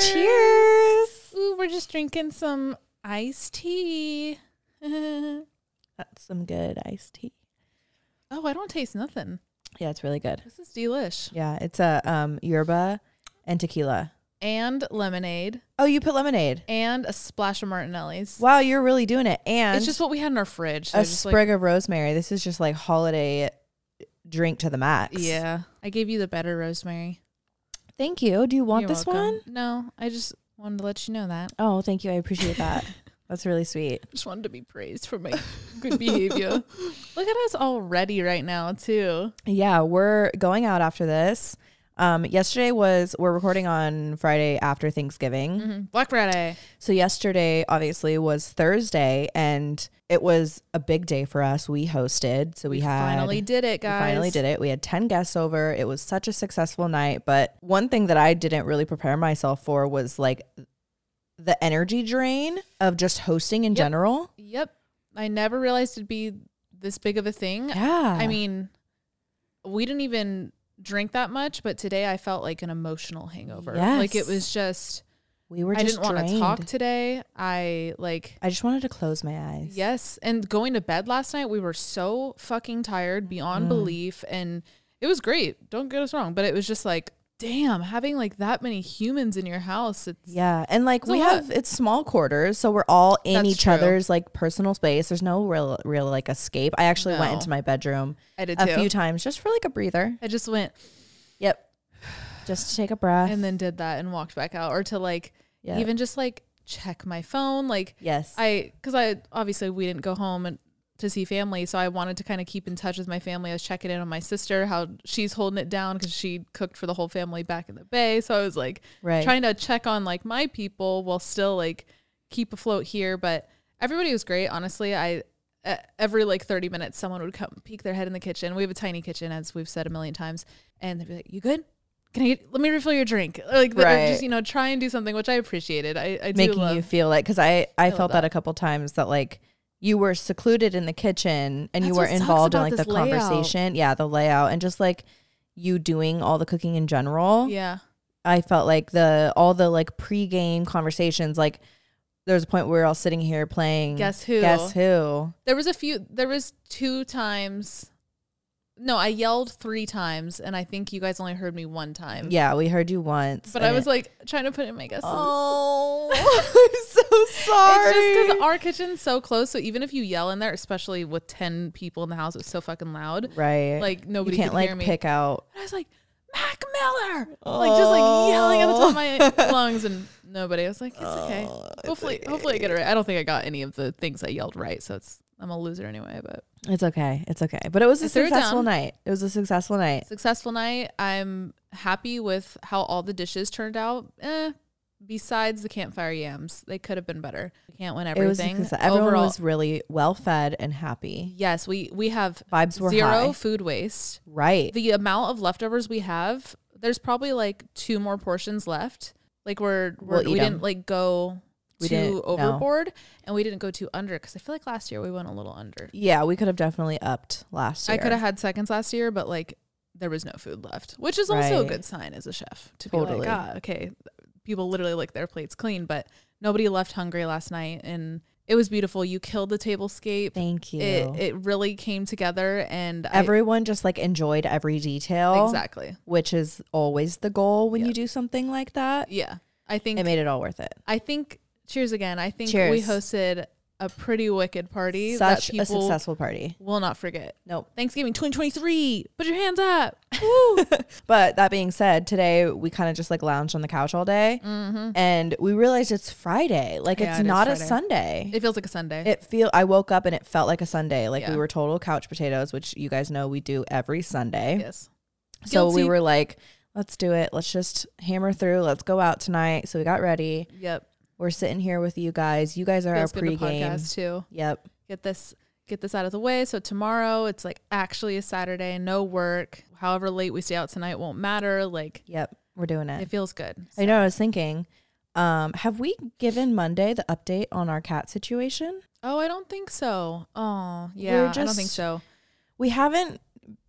Cheers. Ooh, we're just drinking some iced tea. That's some good iced tea. Oh, I don't taste nothing. Yeah, it's really good. This is delish. Yeah, it's a um yerba and tequila. And lemonade Oh, you put lemonade. and a splash of Martinelli's. Wow, you're really doing it. And It's just what we had in our fridge. So a sprig of rosemary. This is just like holiday drink to the max. yeah. I gave you the better rosemary. Thank you. Do you want You're this welcome. one? No, I just wanted to let you know that. Oh, thank you. I appreciate that. That's really sweet. Just wanted to be praised for my good behavior. Look at us all ready right now, too. Yeah, we're going out after this. Um, yesterday was we're recording on Friday after Thanksgiving. Mhm. Black Friday. So yesterday obviously was Thursday and it was a big day for us. We hosted. So we, had finally did it, we guys. finally did it. We had 10 guests over. It was such a successful night, but one thing that I didn't really prepare myself for was like the energy drain of just hosting in Yep. general. Yep. I never realized it'd be this big of a thing. Yeah. I mean, we didn't even drink that much, but today I felt like an emotional hangover. Like it was just we were I didn't want to talk today. I like I just wanted to close my eyes. yes, and going to bed last night, we were so fucking tired beyond Mm. belief and it was great. Don't get us wrong, but it was just like damn, having like that many humans in your house, it's Yeah, and like It's a we lot. have it's small quarters, so we're all in That's each true. other's like personal space. There's no real real like escape. I actually went into my bedroom I did a too. few times just for like a breather. I just went Yep. Just to take a breath. and then did that and walked back out or to like yeah. even just like check my phone like yes. I because I obviously we didn't go home and to see family, so I wanted to kind of keep in touch with my family. I was checking in on my sister, how she's holding it down because she cooked for the whole family back in the bay. So I was like right. trying to check on like my people while still like keep afloat here. But everybody was great, honestly. I every like 30 minutes someone would come peek their head in the kitchen we have a tiny kitchen as we've said a million times and they'd be like you good can i get let me refill your drink like Right. just you know try and do something which i appreciated i, I do making love you feel like because I I love felt that. that. a couple times that like you were secluded in the kitchen and you were involved in like the layout. conversation. Yeah, the layout and just like you doing all the cooking in general. yeah I felt like the all the like pre-game conversations like there was a point where we were all sitting here playing guess who Guess who? there was a few there was two times no i yelled three times and i think you guys only heard me one time Yeah, we heard you once. but i was it- like trying to put in my guesses Oh, I'm so sorry. It's just because our kitchen's so close. So even if you yell in there, especially with ten people in the house, it's so fucking loud. right. Like you nobody can't could hear like me. pick out. And I was like, Mac Miller, like just like oh. yelling at the top of my lungs, and nobody. I was like, it's okay. Oh, it's Hopefully, hopefully I get it right. I don't think I got any of the things I yelled right, so it's I'm a loser anyway. But It's okay. It's okay. But it was a I threw it successful night. It was a successful night. successful night. I'm happy with how all the dishes turned out. Eh. Besides the campfire yams, they could have been better. We can't win was everything. success. everyone Overall, was really well fed and happy. yes, we we have Vibes were zero high. food waste. Right. the amount of leftovers we have, there's probably like two more portions left. Like we're, we're We'll eat we 'em. didn't like go We too didn't, no. overboard, and we didn't go too under because I feel like last year we went a little under. Yeah, we could have definitely upped last year. I could have had seconds last year, but like there was no food left, which is also a good sign as a chef to Totally. be like, ah, okay, people literally lick their plates clean, but nobody left hungry last night, and it was beautiful. You killed the tablescape. Thank you. It it really came together, and I, Everyone just like enjoyed every detail, exactly, which is always the goal when Yeah. you do something like that. yeah. I think It made it all worth it. I think cheers again. I think we hosted a pretty wicked party Such a successful party. will not forget. Nope. Thanksgiving 2023. Put your hands up. Woo. But that being said, today we kind of just like lounged on the couch all day, mm-hmm. and we realized it's Friday. Like Yeah, it's it not a Sunday. It feels like a Sunday. It feel I woke up and it felt like a Sunday. Like we were total couch potatoes, which you guys know we do every Sunday. yes. So we were like, let's do it. Let's just hammer through. Let's go out tonight. So we got ready. Yep. We're sitting here with you guys. You guys are Feels our pregame. podcast too. Yep. Get this get this out of the way. So tomorrow it's like actually a Saturday, no work. However late we stay out tonight won't matter. Like Yep. We're doing it. it feels good. I know. I was thinking, um, have we given Monday the update on our cat situation? Oh, I don't think so. Oh, yeah. I don't think so. We haven't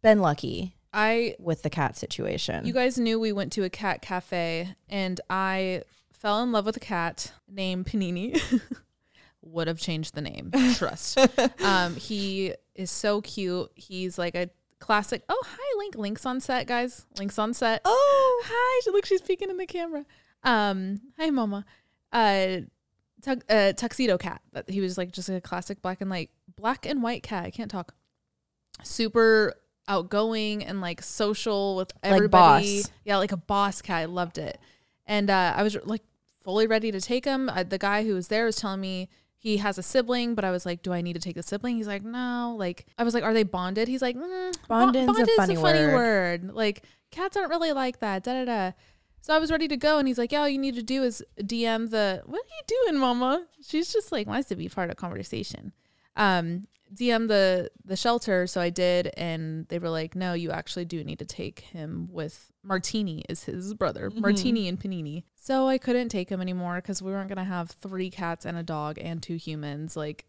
been lucky I with the cat situation. You guys knew we went to a cat cafe and I fell in love with a cat named Panini. Would have changed the name. Trust. um, he is so cute. He's like a classic. Oh, hi, Link. Link's on set, guys. Link's on set. Oh, Hi. She- Look, she's peeking in the camera. Um, hi, Mama. Uh, tux- uh, tuxedo cat. That he was like just a classic black and like black and white cat. I can't talk. Super outgoing and like social with Like everybody. boss. Yeah, like a boss cat. I loved it. And uh, I was like fully ready to take him. I, the guy who was there was telling me he has a sibling, but I was like, do I need to take the sibling? He's like, no. Like I was like, are they bonded? He's like, mm, bo- Bonded's a funny word. word. Like cats aren't really like that. Da da da. So I was ready to go, and he's like, "Yeah, all you need to do is DM the. What are you doing, Mama?" She's just like wants to be part of conversation. Um, DM the the shelter, so I did, and they were like, "No, you actually do need to take him with Martini is his brother, Martini and Panini." So I couldn't take him anymore because we weren't gonna have three cats and a dog and two humans, like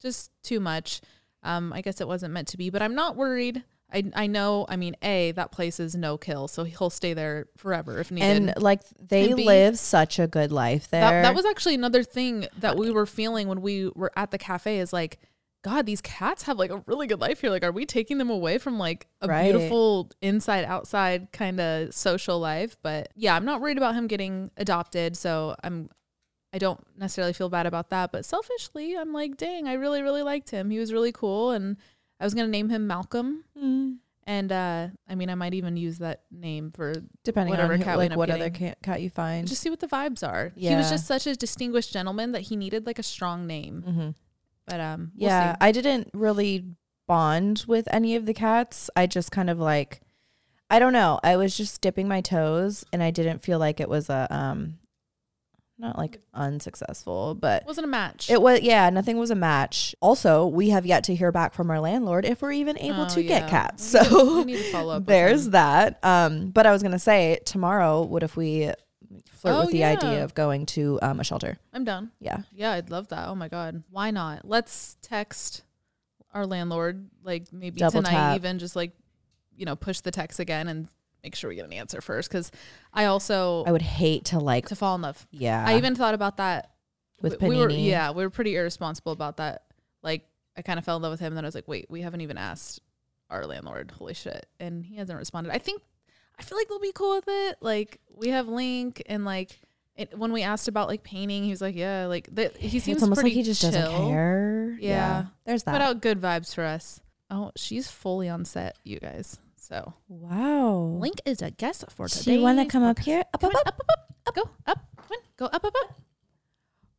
just too much. Um, I guess it wasn't meant to be, but I'm not worried. I, I know. I mean, a that place is no kill, so he'll stay there forever if needed. and like they And B- live such a good life there. that, that was actually another thing that we were feeling when we were at the cafe is like, God, these cats have like a really good life here. Like, are we taking them away from like a Right. beautiful inside outside kind of social life? But yeah, I'm not worried about him getting adopted. So I'm, I don't necessarily feel bad about that. But selfishly, I'm like, dang, I really, really liked him. He was really cool. And I was going to name him Malcolm. Mm. And uh, I mean, I might even use that name for depending whatever on who, cat like what other cat, cat you find. just see what the vibes are. He was just such a distinguished gentleman that he needed like a strong name. hmm But um, we'll yeah, see. I didn't really bond with any of the cats. I just kind of like, I don't know. I was just dipping my toes, and I didn't feel like it was a um, not like unsuccessful, but It wasn't a match. it was yeah, nothing was a match. Also, we have yet to hear back from our landlord if we're even able Oh, to yeah. get cats. We need to- So we need to follow up there's that. Um, but I was gonna say tomorrow, what if we flirt Oh, with the yeah. idea of going to um, a shelter? I'm done. Yeah. Yeah, I'd love that. Oh my god, why not? Let's text our landlord like maybe Double tonight, tap. even just like you know push the text again and make sure we get an answer first. Because I also I would hate to like to fall in love. yeah. I even thought about that with we, we were yeah we were pretty irresponsible about that. Like I kind of fell in love with him, and then I was like, wait, we haven't even asked our landlord. Holy shit, and he hasn't responded. I think I feel like they'll be cool with it. Like we have Link, and like it, when we asked about like painting, he was like, yeah, like the, he seems it's almost pretty like he just chill. doesn't care. Yeah. There's that. Put out good vibes for us. Oh, she's fully on set, you guys. So wow. Link is a guest for Do today. you want to come up here? Up, Come up, up. up, up, up, go up, come on, go up, up, up.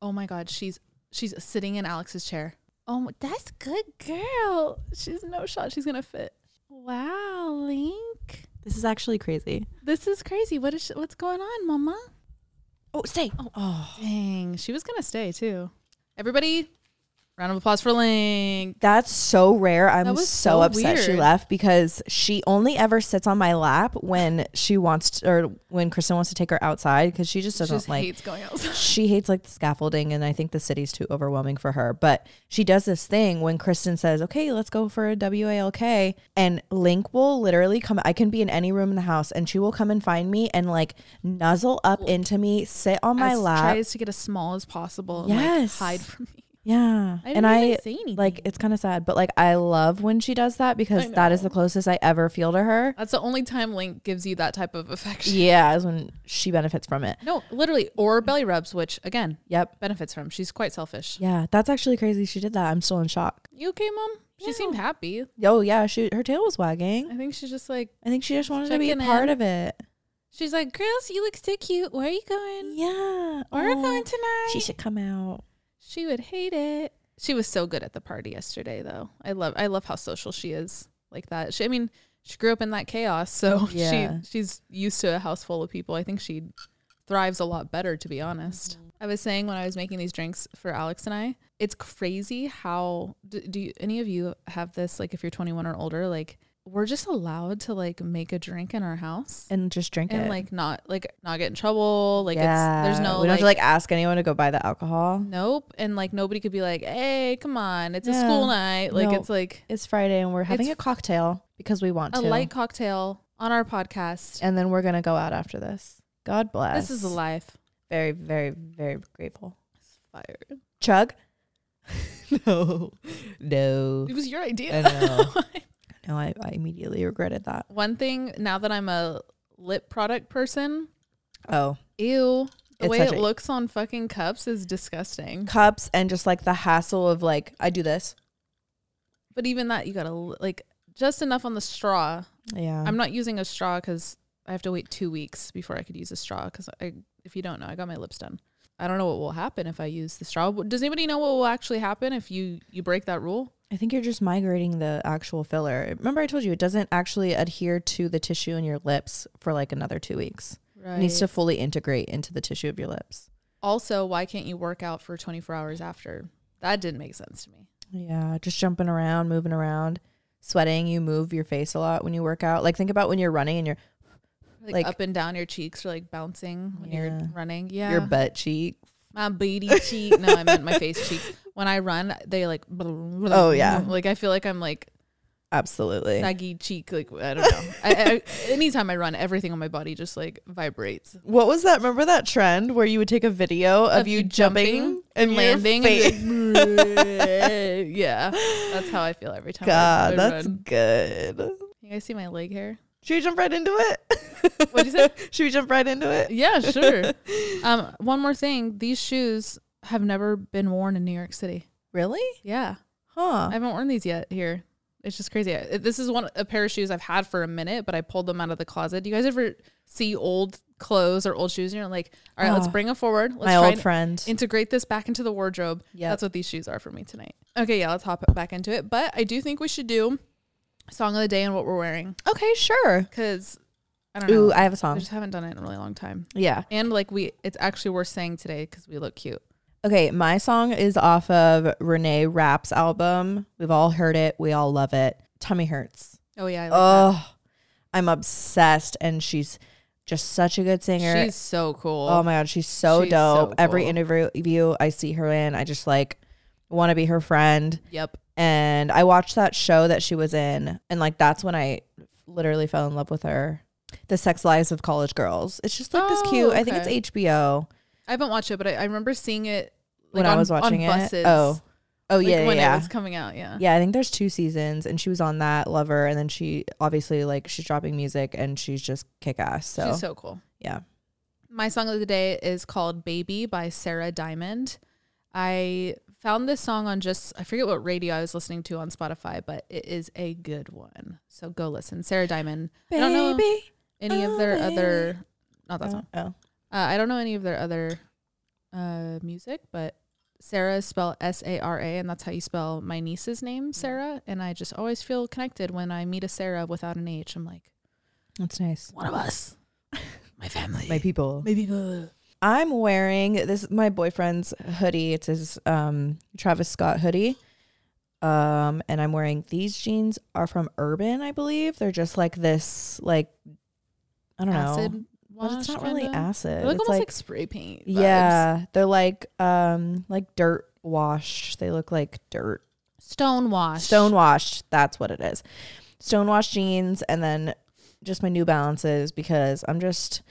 Oh my God, she's she's sitting in Alex's chair. Oh, that's good, girl. She's no shot. She's gonna fit. Wow, Link, This is actually crazy. this is crazy. What is she, what's going on, Mama? Oh, stay. Oh, oh, Dang, she was gonna stay too. Everybody, round of applause for Link. That's so rare. I'm was so, so upset she left because she only ever sits on my lap when she wants to, or when Kristen wants to take her outside because she just doesn't just like. hates going outside. she hates like the scaffolding and I think the city's too overwhelming for her. But she does this thing when Kristen says, Okay, let's go for a WALK and Link will literally come I can be in any room in the house and she will come and find me and like nuzzle up into me, sit on my As- lap. Tries to get as small as possible. And Yes. like hide from me. Yeah. I didn't and I say anything. like it's kind of sad, but like I love when she does that because that is the closest I ever feel to her. That's the only time Link gives you that type of affection. Yeah, is when she benefits from it. No, literally, or belly rubs, which again Yep. benefits from. She's quite selfish. Yeah, that's actually crazy. She did that. I'm still in shock. You okay, mom? She seemed happy. Oh yeah, she her tail was wagging. I think she's just like I think she just wanted to be a part in. of it. she's like, girls, you look so cute. Where are you going? Yeah. Where are Oh, going tonight? She should come out. She would hate it. She was so good at the party yesterday, though. I love, I love how social she is like that. She, I mean, she grew up in that chaos, so Yeah. she she's used to a house full of people. I think she thrives a lot better, to be honest. Mm-hmm. I was saying when I was making these drinks for Alex and I, it's crazy how do, do you, any of you have this? Like, if you're 21 or older, like we're just allowed to like make a drink in our house And just drink it. and it. like not like not get in trouble. Like yeah. it's there's no we don't like, have to like ask anyone to go buy the alcohol. Nope. And like nobody could be like, hey, come on, it's a school night. Like No. it's like It's Friday and we're having a cocktail because we want to. a to. light cocktail on our podcast. and then we're gonna go out after this. God bless. This is the life. Very, very, very grateful. Fire. Chug? no. No. It was your I idea. no, I, I immediately regretted that. One thing now that I'm a lip product person, Oh. ew. The It's way it a- looks on fucking cups is disgusting. Cups and just like the hassle of like, I do this. But even that, you gotta like just enough on the straw. Yeah. I'm not using a straw because I have to wait two weeks before I could use a straw. Because I, if you don't know, I got my lips done. I don't know what will happen if I use the straw. Does anybody know what will actually happen if you you break that rule? I think you're just migrating the actual filler. Remember, I told you it doesn't actually adhere to the tissue in your lips for like another two weeks. Right. It needs to fully integrate into the tissue of your lips. also, why can't you work out for 24 hours after? That didn't make sense to me. Yeah, just jumping around, moving around, sweating. You move your face a lot when you work out. Like think about when you're running and your Like, Like- up and down your cheeks are like bouncing when Yeah. you're running. Yeah. your butt cheek. my booty cheek. No, I meant my face cheeks. When I run, they like. Oh, yeah. Like I feel like I'm like Absolutely. saggy cheek. Like I don't know. I, I, anytime I run, everything on my body just like vibrates. What was that? Remember that trend where you would take a video of, Of you jumping, jumping and and landing? and yeah, that's how I feel every time. God, I that's run. good. You guys see my leg hair? Should we jump right into it? What'd you say? Should we jump right into it? Yeah, sure. um, one more thing. These shoes have never been worn in New York City. Really? Yeah, Huh? I haven't worn these yet here. It's just crazy. This is one a pair of shoes I've had for a minute, but I pulled them out of the closet. Do you guys ever see old clothes or old shoes and you're like, all right, let's Oh, bring it forward. Let's My try old friend. integrate this back into the wardrobe. Yeah. That's what these shoes are for me tonight. Okay, yeah, let's hop back into it. But I do think we should do song of the day and what we're wearing Okay, sure. because I don't know. Ooh, I have a song. I just haven't done it in a really long time. Yeah. And like we, it's actually worth saying today because we look cute. Okay, my song is off of Renee Rapp's album. We've all heard it. We all love it. Tummy Hurts. Oh yeah, I like that. Oh, I'm obsessed. And she's just such a good singer. She's so cool. oh my God, she's so She's dope. so Every cool. interview I see her in, I just like want to be her friend. Yep. And I watched that show that she was in. And like, that's when I literally fell in love with her. The Sex Lives of College Girls. It's just like this Oh, cute. I think it's oh, HBO I haven't watched it, but I, I remember seeing it like when I was watching on it. buses. Oh, oh like, yeah, when yeah. it was coming out. Yeah. Yeah, I think there's two seasons, and she was on that Lover, and then she obviously like she's dropping music, and she's just kick ass. So, She's so cool. yeah, My song of the day is called Baby by Sara Diamond. I found this song on just, I forget what radio I was listening to on Spotify, but it is a good one. So go listen. Sara Diamond. I don't know baby. any of their oh, other, not that Oh, song. oh. Uh, I don't know any of their other uh, music, but Sara is spelled S A R A, and that's how you spell my niece's name, Sara. And I just always feel connected when I meet a Sara without an H. I'm like, that's nice. one of us, my family, My people. my people. I'm wearing this is my boyfriend's hoodie. It's his um Travis Scott hoodie. Um, and I'm wearing these jeans are from Urban, I believe. They're just like this, like I don't know, acid but it's not really kinda. acid. They're like it's almost like like, spray paint. vibes. Yeah, they're like um like dirt wash. They look like dirt. stone wash. Stone washed. That's what it is. Stone washed jeans and then just my New Balances because I'm just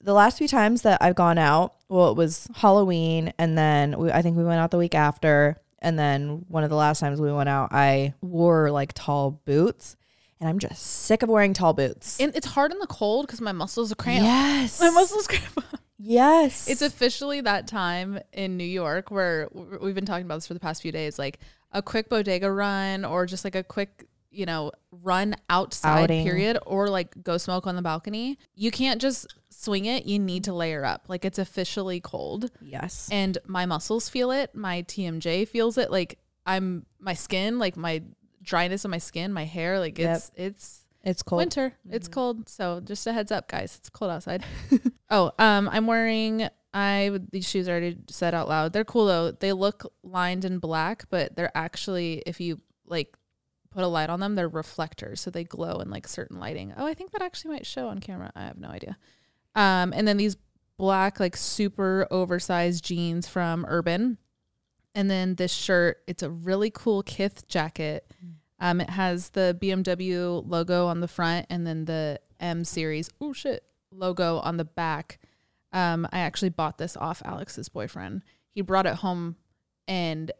the last few times that I've gone out. Well, it was Halloween and then we, I think we went out the week after. And then one of the last times we went out, I wore like tall boots, and I'm just sick of wearing tall boots. And it's hard in the cold because my muscles are cramped. Yes, My muscles cramp. Yes, It's officially that time in New York where we've been talking about this for the past few days, like a quick bodega run or just like a quick, you know, run outside Outing. period or like go smoke on the balcony. You can't just swing it. You need to layer up. Like it's officially cold yes. and my muscles feel it. My TMJ feels it. Like I'm my skin, like my dryness on my skin, my hair, like Yep. it's it's It's cold. winter. It's cold. So just a heads up, guys. It's cold outside. oh, um, I'm wearing I these shoes I already said out loud. They're cool though. They look lined in black, but they're actually if you like put a light on them, they're reflectors, so they glow in like certain lighting. Oh, I think that actually might show on camera. I have no idea. Um, and then these black like super oversized jeans from Urban. And then this shirt, it's a really cool Kith jacket. Um, it has the BMW logo on the front and then the M series, oh shit, logo on the back. Um, I actually bought this off Alex's boyfriend. He brought it home and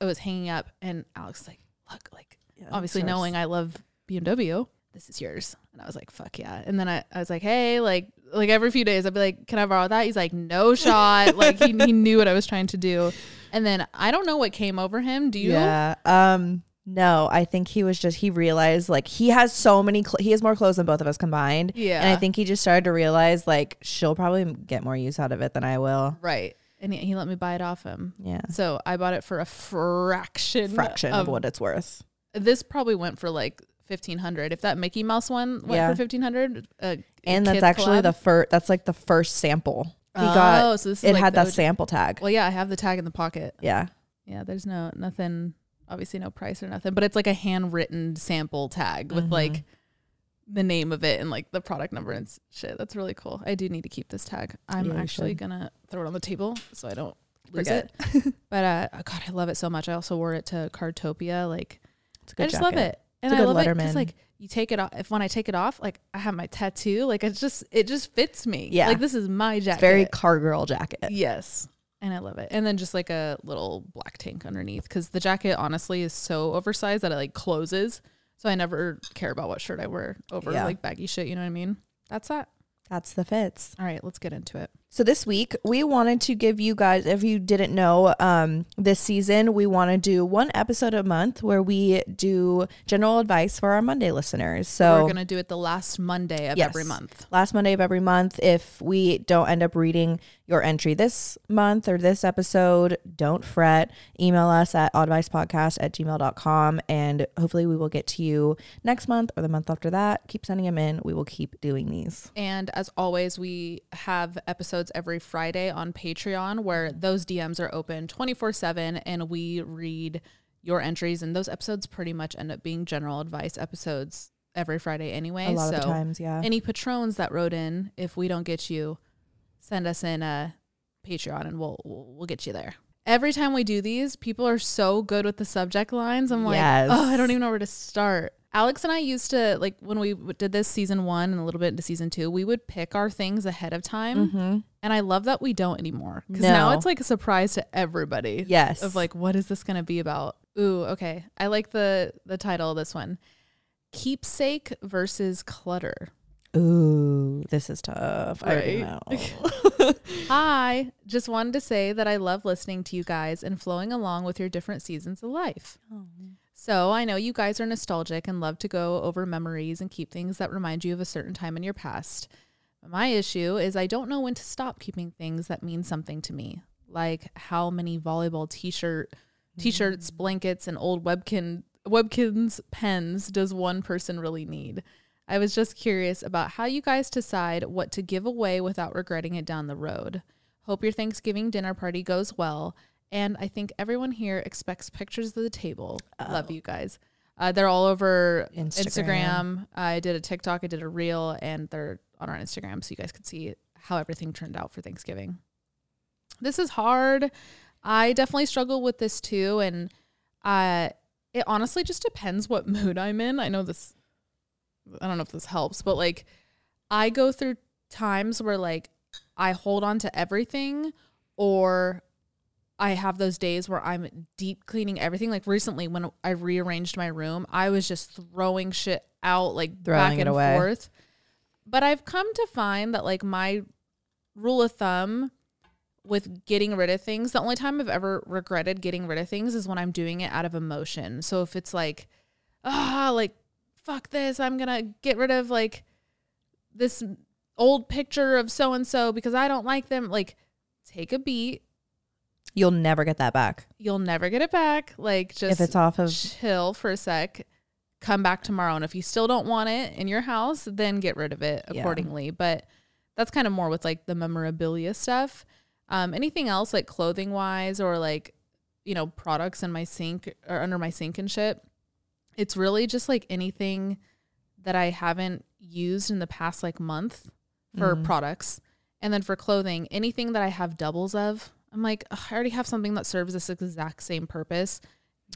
it was hanging up and Alex was like, look, like obviously knowing I love BMW, this is yours. And I was like, fuck yeah. And then I, I was like, hey, like like every few days I'd be like, can I borrow that? He's like, no shot. like he, he knew what I was trying to do. And then I don't know what came over him. Do you? Yeah. Um. No, I think he was just he realized like he has so many cl- he has more clothes than both of us combined. Yeah. And I think he just started to realize like she'll probably get more use out of it than I will. Right. And he, he let me buy it off him. Yeah. So I bought it for a fraction Fraction of what it's worth. this probably went for like fifteen hundred. If that Mickey Mouse one went Yeah. for fifteen hundred, uh, And that's actually collab- the first that's like the first sample. He oh, got so this is it like had that OG sample tag. Well, yeah, I have the tag in the pocket. Yeah. Yeah, there's no nothing, obviously no price or nothing, but it's like a handwritten sample tag with Mhm. like the name of it and like the product number and shit. That's really cool. I do need to keep this tag. I'm Yeah, actually gonna throw it on the table so I don't lose Forget. it. but uh, oh God, I love it so much. I also wore it to Cardtopia. Like It's a good I just love it, and I love it because like you take it off. If when I take it off, like I have my tattoo, like it's just it just fits me. Yeah. like this is my jacket. It's very car girl jacket. Yes. And I love it. And then just like a little black tank underneath because the jacket honestly is so oversized that it like closes. So I never care about what shirt I wear over Yeah. like baggy shit. You know what I mean? That's that. That's the fits. All right, let's get into it. So this week we wanted to give you guys, if you didn't know, um, this season we want to do one episode a month where we do general advice for our Monday listeners. So We're gonna do it the last Monday of Yes. every month. last Monday of every month. If we don't end up reading your entry this month or this episode, don't fret. Email us at oddvicepodcast at gmail.com and hopefully we will get to you next month or the month after that. Keep sending them in. We will keep doing these. And as always, we have episodes every Friday on Patreon where those DMs are open 24 7 and we read your entries. And those episodes pretty much end up being general advice episodes every Friday anyway. A lot so of times, yeah. any patrons that wrote in, if we don't get you, send us in a Patreon and we'll we'll, we'll get you there. Every time we do these, people are so good with the subject lines. I'm like, Yes. oh, I don't even know where to start. Alex and I used to like when we did this season one and a little bit into season two, we would pick our things ahead of time, Mm-hmm. and I love that we don't anymore because now it's like a surprise to everybody. Yes. Of like, what is this going to be about? Ooh, okay. I like the the title of this one, keepsake versus clutter. Ooh, this is tough. Right? know. Hi, just wanted to say that I love listening to you guys and flowing along with your different seasons of life. So I know you guys are nostalgic and love to go over memories and keep things that remind you of a certain time in your past. My issue is I don't know when to stop keeping things that mean something to me, like how many volleyball t-shirt, t-shirts, mm. blankets, and old Webkin Webkinz pens does one person really need? I was just curious about how you guys decide what to give away without regretting it down the road. Hope your Thanksgiving dinner party goes well. And I think everyone here expects pictures of the table. Love you guys. Uh, they're all over Instagram. Instagram. I did a TikTok, I did a reel, and they're on our Instagram so you guys could see how everything turned out for Thanksgiving. This is hard. I definitely struggle with this too. And uh, it honestly just depends what mood I'm in. I know this I don't know if this helps, but like I go through times where like I hold on to everything or I have those days where I'm deep cleaning everything. Like recently when I rearranged my room, I was just throwing shit out like Throwing back it and away. forth. But I've come to find that like my rule of thumb with getting rid of things, the only time I've ever regretted getting rid of things is when I'm doing it out of emotion. So if it's like, ah, like fuck this, I'm gonna get rid of like this old picture of so and so because I don't like them. Like, take a beat. You'll never get that back You'll never get it back. Like, just if it's off of. chill for a sec. Come back tomorrow, and if you still don't want it in your house, then get rid of it Yeah. accordingly. But that's kind of more with like the memorabilia stuff. Um, anything else like clothing wise or like you know products in my sink or under my sink and shit. It's really just like anything that I haven't used in the past like month for Mm. products. And then for clothing, anything that I have doubles of, I'm like, I already have something that serves this exact same purpose.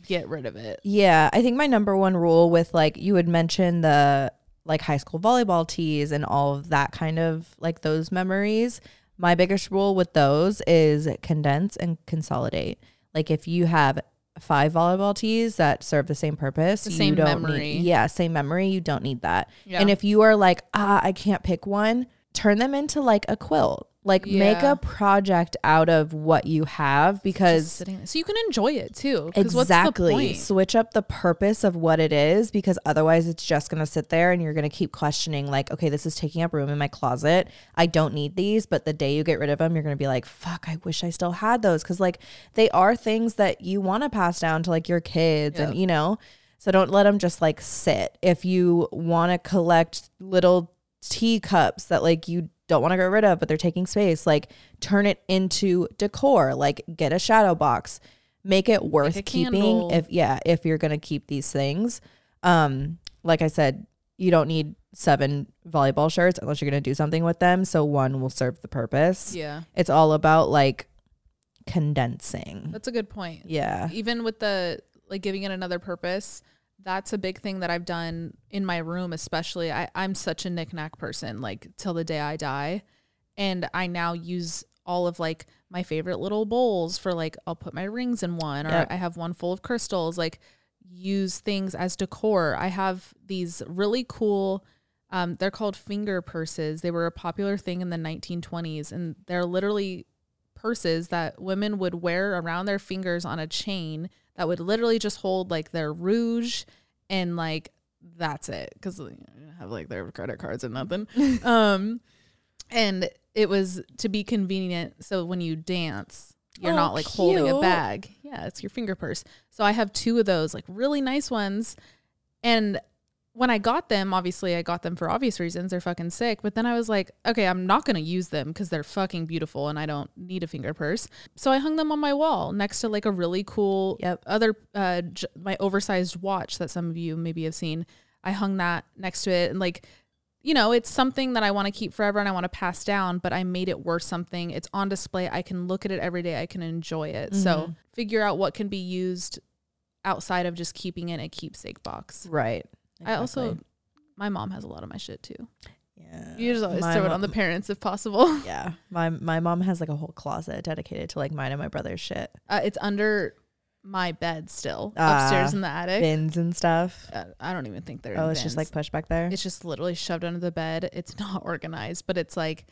Get rid of it. Yeah, I think my number one rule with like you would mention the like high school volleyball tees and all of that kind of like those memories. My biggest rule with those is condense and consolidate. Like if you have five volleyball tees that serve the same purpose, The you same don't memory. Need, yeah, same memory. You don't need that. Yeah. And if you are like, ah, I can't pick one, turn them into like a quilt. Like make a project out of what you have because so you can enjoy it too. exactly What's the point? switch up the purpose of what it is because otherwise it's just going to sit there and you're going to keep questioning like okay this is taking up room in my closet i don't need these but the day you get rid of them you're going to be like fuck i wish i still had those because like they are things that you want to pass down to like your kids Yep. and you know so don't let them just like sit if you want to collect little teacups that like you don't want to get rid of but they're taking space like turn it into decor like get a shadow box. Make it worth a keeping candle. if yeah if you're gonna keep these things. Um like i said you don't need seven volleyball shirts unless you're gonna do something with them so one will serve the purpose. Yeah, it's all about like condensing. That's a good point. yeah. Even with the like giving it another purpose, that's a big thing that I've done in my room, especially. I, I'm such a knickknack person, like till the day I die. And I now use all of like my favorite little bowls for like I'll put my rings in one or. I have one full of crystals, like use things as decor. I have these really cool um, they're called finger purses. They were a popular thing in the 1920s, and they're literally purses that women would wear around their fingers on a chain that would literally just hold like their rouge and like that's it because they have like their credit cards and nothing. um, and it was to be convenient so when you dance, you're Oh, not like holding a bag. Yeah, it's your finger purse. So I have two of those like really nice ones, and when I got them, obviously I got them for obvious reasons. They're fucking sick. But then I was like, okay, I'm not going to use them because they're fucking beautiful and I don't need a finger purse. So I hung them on my wall next to like a really cool Yep. other, uh, j- my oversized watch that some of you maybe have seen. I hung that next to it and like, you know, it's something that I want to keep forever and I want to pass down, but I made it worth something. It's on display. I can look at it every day. I can enjoy it. So Mhm. figure out what can be used outside of just keeping it in a keepsake box. right I also, my mom has a lot of my shit too. yeah You just always My throw it on the parents if possible. yeah my my mom has like a whole closet dedicated to like mine and my brother's shit Uh, it's under my bed still Ah, upstairs in the attic. bins and stuff Uh, I don't even think they're. oh it's just like pushed back there it's just literally shoved under the bed. It's not organized, but it's like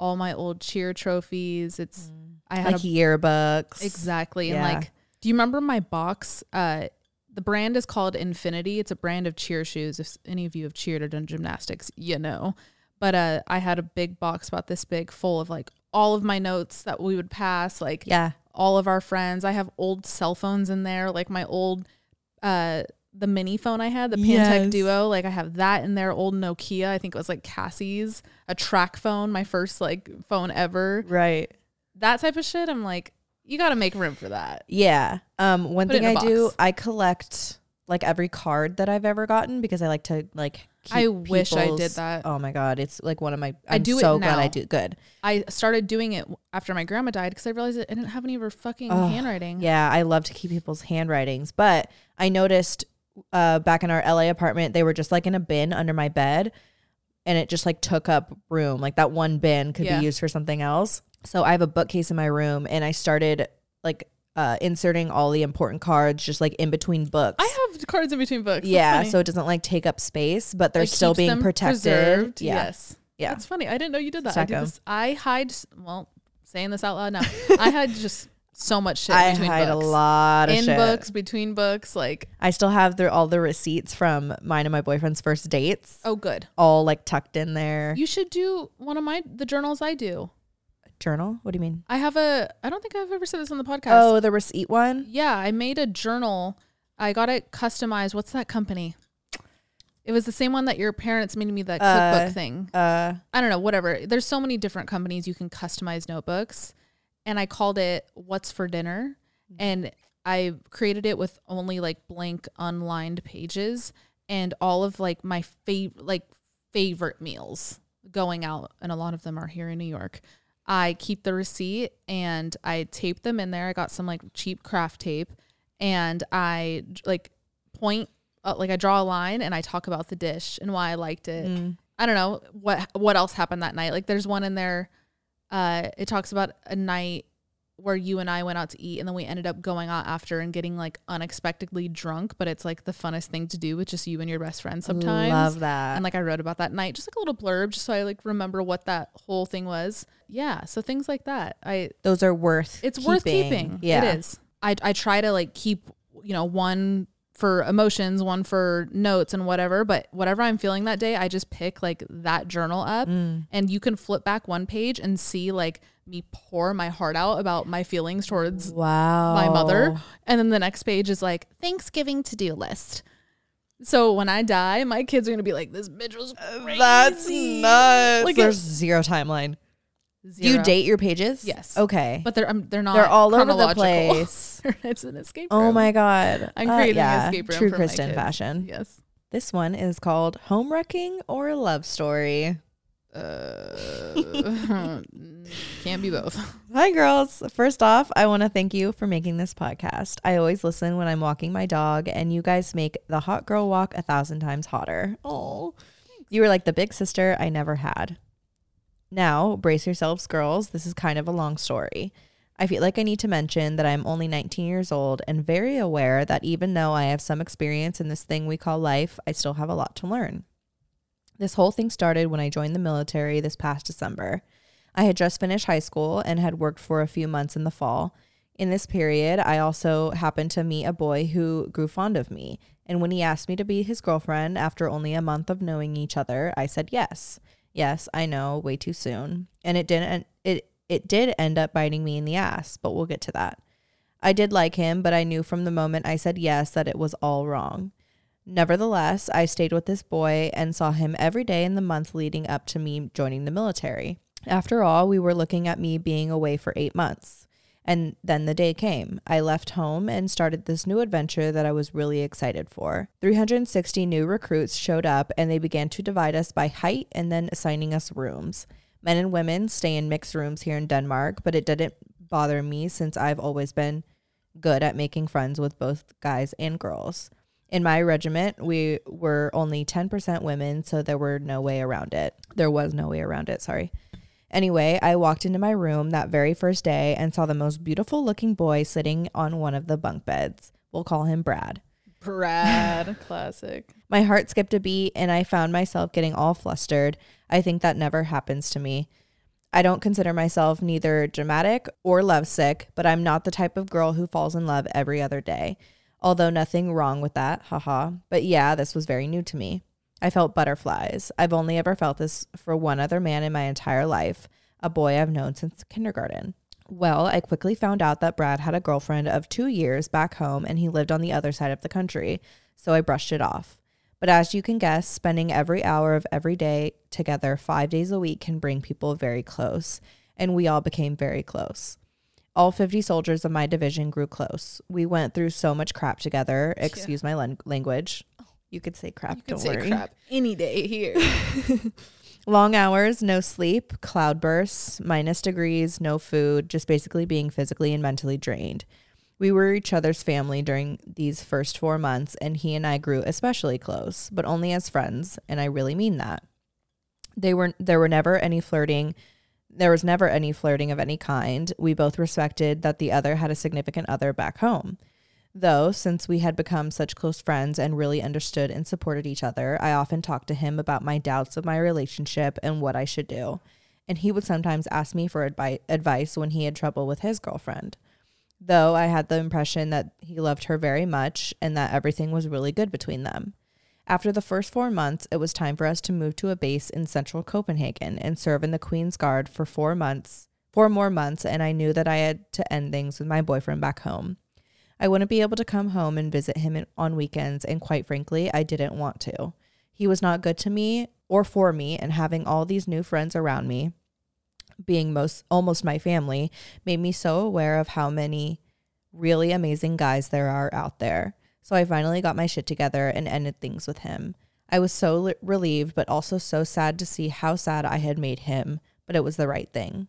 all my old cheer trophies. It's I had like a yearbooks Exactly. Yeah. And like, do you remember my box? Uh, the brand is called Nfinity. It's a brand of cheer shoes. If any of you have cheered or done gymnastics, you know. But uh, I had a big box about this big, full of like all of my notes that we would pass, like yeah all of our friends. I have old cell phones in there, like my old, uh, the mini phone I had, the Pantech Yes. Duo. Like I have that in there. Old Nokia. I think it was like Cassie's, a track phone, my first like phone ever right that type of shit, I'm like, you got to make room for that. Yeah. Um one Put it thing in I do, box. I collect like every card that I've ever gotten because I like to like keep I wish I did people's- that. Oh my god, it's like one of my I I'm do it so glad I now. do good. I started doing it after my grandma died because I realized that I didn't have any of her fucking Ugh, handwriting. Yeah, I love to keep people's handwritings, but I noticed uh back in our LA apartment, they were just like in a bin under my bed and it just like took up room. Like that one bin could Yeah. be used for something else. So I have a bookcase in my room and I started like uh inserting all the important cards just like in between books. I have cards in between books. Yeah, so it doesn't like take up space, but they're It still being protected. preserved. Yeah. Yes. Yeah. That's funny. I didn't know you did that. I, do this. I hide, well, saying this out loud now, I had just so much shit I between hide books. a lot of in shit. books, between books. Like, I still have the, all the receipts from mine and my boyfriend's first dates, oh, good. all like tucked in there. You should do one of my, the journals I do. Journal? What do you mean? I have a, I don't think I've ever said this on the podcast. Oh, the receipt one. Yeah, I made a journal. I got it customized. What's that company? It was the same one that your parents made me that cookbook Uh, thing. Uh, I don't know, whatever. There's so many different companies you can customize notebooks. And I called it What's for Dinner. And I created it with only like blank unlined pages and all of like my favorite like favorite meals going out and a lot of them are here in New York. I keep the receipt and I tape them in there. I got some like cheap craft tape and I like point uh, like I draw a line and I talk about the dish and why I liked it. mm, I don't know what what else happened that night. Like there's one in there uh, it talks about a night where you and I went out to eat and then we ended up going out after and getting like unexpectedly drunk, but it's like the funnest thing to do with just you and your best friend sometimes. I love that. And like I wrote about that night, just like a little blurb, just so I like remember what that whole thing was. Yeah. So things like that. I Those are worth it's worth keeping. Yeah. It is. I I try to like keep, you know, one for emotions, one for notes and whatever, but whatever I'm feeling that day, I just pick like that journal up Mm. and you can flip back one page and see like me pour my heart out about my feelings towards Wow. my mother. And then the next page is like Thanksgiving to-do list. So when I die, my kids are gonna be like, "This bitch was crazy." That's nuts. Like, There's zero timeline. Do you date your pages? Yes. Okay. But they're um, they're not. They're all over the place. it's an escape room. Oh my god. I'm Uh, creating yeah, an escape room True for my Kristen fashion. Yes. This one is called Home Wrecking or a Love Story. Uh, can't be both. Hi, girls. First off, I want to thank you for making this podcast. I always listen when I'm walking my dog, and you guys make the hot girl walk a thousand times hotter. Oh, you were like the big sister I never had. Now, brace yourselves, girls. This is kind of a long story. I feel like I need to mention that I'm only 19 years old and very aware that even though I have some experience in this thing we call life, I still have a lot to learn. This whole thing started when I joined the military this past December. I had just finished high school and had worked for a few months in the fall. In this period, I also happened to meet a boy who grew fond of me. And when he asked me to be his girlfriend after only a month of knowing each other, I said yes. Yes, I know, way too soon. And it didn't it it did end up biting me in the ass, but we'll get to that. I did like him, but I knew from the moment I said yes that it was all wrong. Nevertheless, I stayed with this boy and saw him every day in the month leading up to me joining the military. After all, we were looking at me being away for eight months. And then the day came. I left home and started this new adventure that I was really excited for. 360 new recruits showed up and they began to divide us by height and then assigning us rooms. Men and women stay in mixed rooms here in Denmark, but it didn't bother me since I've always been good at making friends with both guys and girls. In my regiment, we were only 10% women, so there were no way around it. There was no way around it, sorry. Anyway, I walked into my room that very first day and saw the most beautiful looking boy sitting on one of the bunk beds. We'll call him Brad. Brad, classic. My heart skipped a beat and I found myself getting all flustered. I think that never happens to me. I don't consider myself neither dramatic or lovesick, but I'm not the type of girl who falls in love every other day. Although nothing wrong with that, haha. But yeah, this was very new to me. I felt butterflies. I've only ever felt this for one other man in my entire life, a boy I've known since kindergarten. Well, I quickly found out that Brad had a girlfriend of two years back home and he lived on the other side of the country, so I brushed it off. But as you can guess, spending every hour of every day together five days a week can bring people very close, and we all became very close. All 50 soldiers of my division grew close. We went through so much crap together. Excuse my lan- language. You could say crap, You don't say worry. crap any day here. Long hours, no sleep, cloudbursts, minus degrees, no food, just basically being physically and mentally drained. We were each other's family during these first four months, and he and I grew especially close, but only as friends, and I really mean that. They were there were never any flirting. There was never any flirting of any kind. We both respected that the other had a significant other back home. Though, since we had become such close friends and really understood and supported each other, I often talked to him about my doubts of my relationship and what I should do. And he would sometimes ask me for advi- advice when he had trouble with his girlfriend. Though I had the impression that he loved her very much and that everything was really good between them. After the first four months, it was time for us to move to a base in central Copenhagen and serve in the Queen's Guard for four months, four more months, and I knew that I had to end things with my boyfriend back home. I wouldn't be able to come home and visit him on weekends, and quite frankly, I didn't want to. He was not good to me or for me, and having all these new friends around me, being most almost my family, made me so aware of how many really amazing guys there are out there. So I finally got my shit together and ended things with him. I was so li- relieved, but also so sad to see how sad I had made him, but it was the right thing.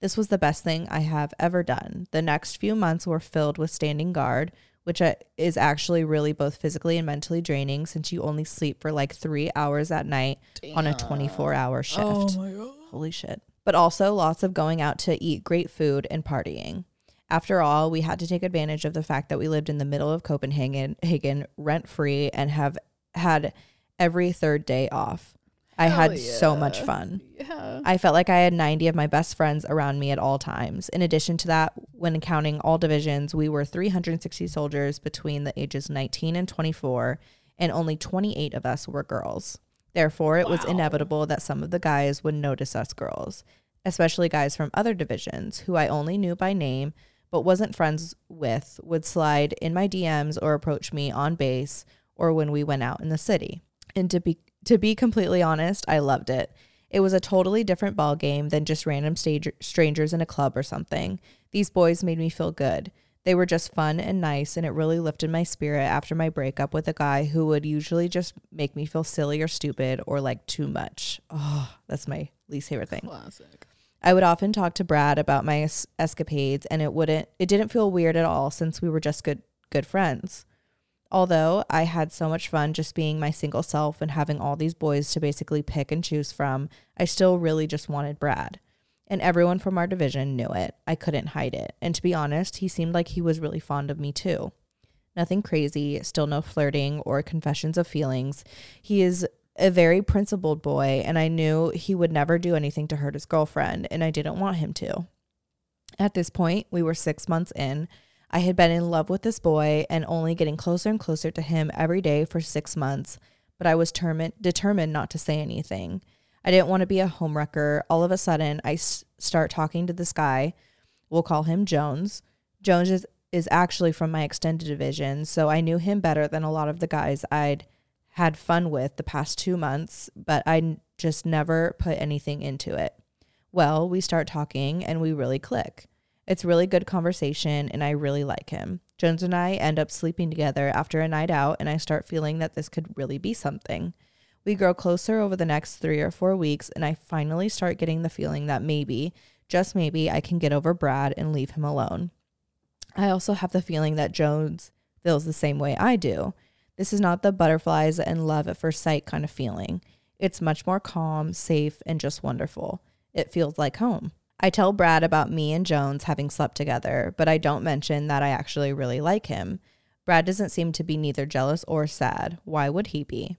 This was the best thing I have ever done. The next few months were filled with standing guard, which is actually really both physically and mentally draining since you only sleep for like three hours at night on a 24 hour oh shift. Oh my god. Holy shit. but also lots of going out to eat great food and partying. After all, we had to take advantage of the fact that we lived in the middle of Copenhagen, Hagen, rent free, and have had every third day off. I Hell had so much fun. Yeah. I felt like I had 90 of my best friends around me at all times. In addition to that, when counting all divisions, we were 360 soldiers between the ages 19 and 24, and only 28 of us were girls. Therefore, it was inevitable that some of the guys would notice us girls, especially guys from other divisions who I only knew by name but wasn't friends with, would slide in my DMs or approach me on base or when we went out in the city. And to be to be completely honest, I loved it. It was a totally different ball game than just random stage- strangers in a club or something. These boys made me feel good. They were just fun and nice, and it really lifted my spirit after my breakup with a guy who would usually just make me feel silly or stupid or like too much. Oh, that's my least favorite thing. Classic. I would often talk to Brad about my es- escapades and it wouldn't it didn't feel weird at all since we were just good good friends. Although I had so much fun just being my single self and having all these boys to basically pick and choose from, I still really just wanted Brad. And everyone from our division knew it. I couldn't hide it. And to be honest, he seemed like he was really fond of me too. Nothing crazy, still no flirting or confessions of feelings. He is a very principled boy, and I knew he would never do anything to hurt his girlfriend, and I didn't want him to. At this point, we were six months in. I had been in love with this boy and only getting closer and closer to him every day for six months, but I was termi- determined not to say anything. I didn't want to be a homewrecker. All of a sudden, I s- start talking to this guy. We'll call him Jones. Jones is, is actually from my extended division, so I knew him better than a lot of the guys I'd had fun with the past two months, but I just never put anything into it. Well, we start talking and we really click. It's really good conversation and I really like him. Jones and I end up sleeping together after a night out and I start feeling that this could really be something. We grow closer over the next three or four weeks and I finally start getting the feeling that maybe, just maybe, I can get over Brad and leave him alone. I also have the feeling that Jones feels the same way I do. This is not the butterflies and love at first sight kind of feeling. It's much more calm, safe, and just wonderful. It feels like home. I tell Brad about me and Jones having slept together, but I don't mention that I actually really like him. Brad doesn't seem to be neither jealous or sad. Why would he be?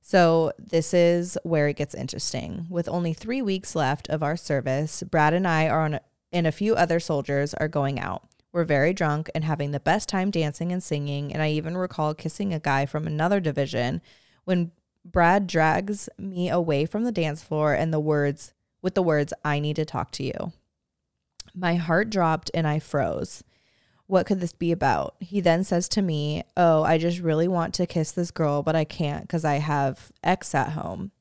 So, this is where it gets interesting. With only three weeks left of our service, Brad and I are on, and a few other soldiers are going out. We're very drunk and having the best time dancing and singing. And I even recall kissing a guy from another division when Brad drags me away from the dance floor and the words, with the words, I need to talk to you. My heart dropped and I froze. What could this be about? He then says to me, Oh, I just really want to kiss this girl, but I can't because I have X at home.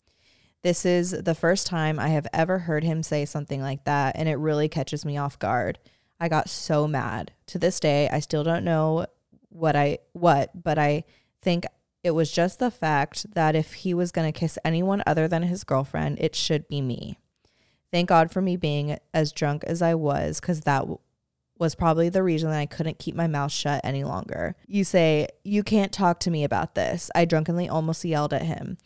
This is the first time I have ever heard him say something like that, and it really catches me off guard. I got so mad. To this day, I still don't know what I what, but I think it was just the fact that if he was going to kiss anyone other than his girlfriend, it should be me. Thank God for me being as drunk as I was cuz that w- was probably the reason that I couldn't keep my mouth shut any longer. You say, "You can't talk to me about this." I drunkenly almost yelled at him.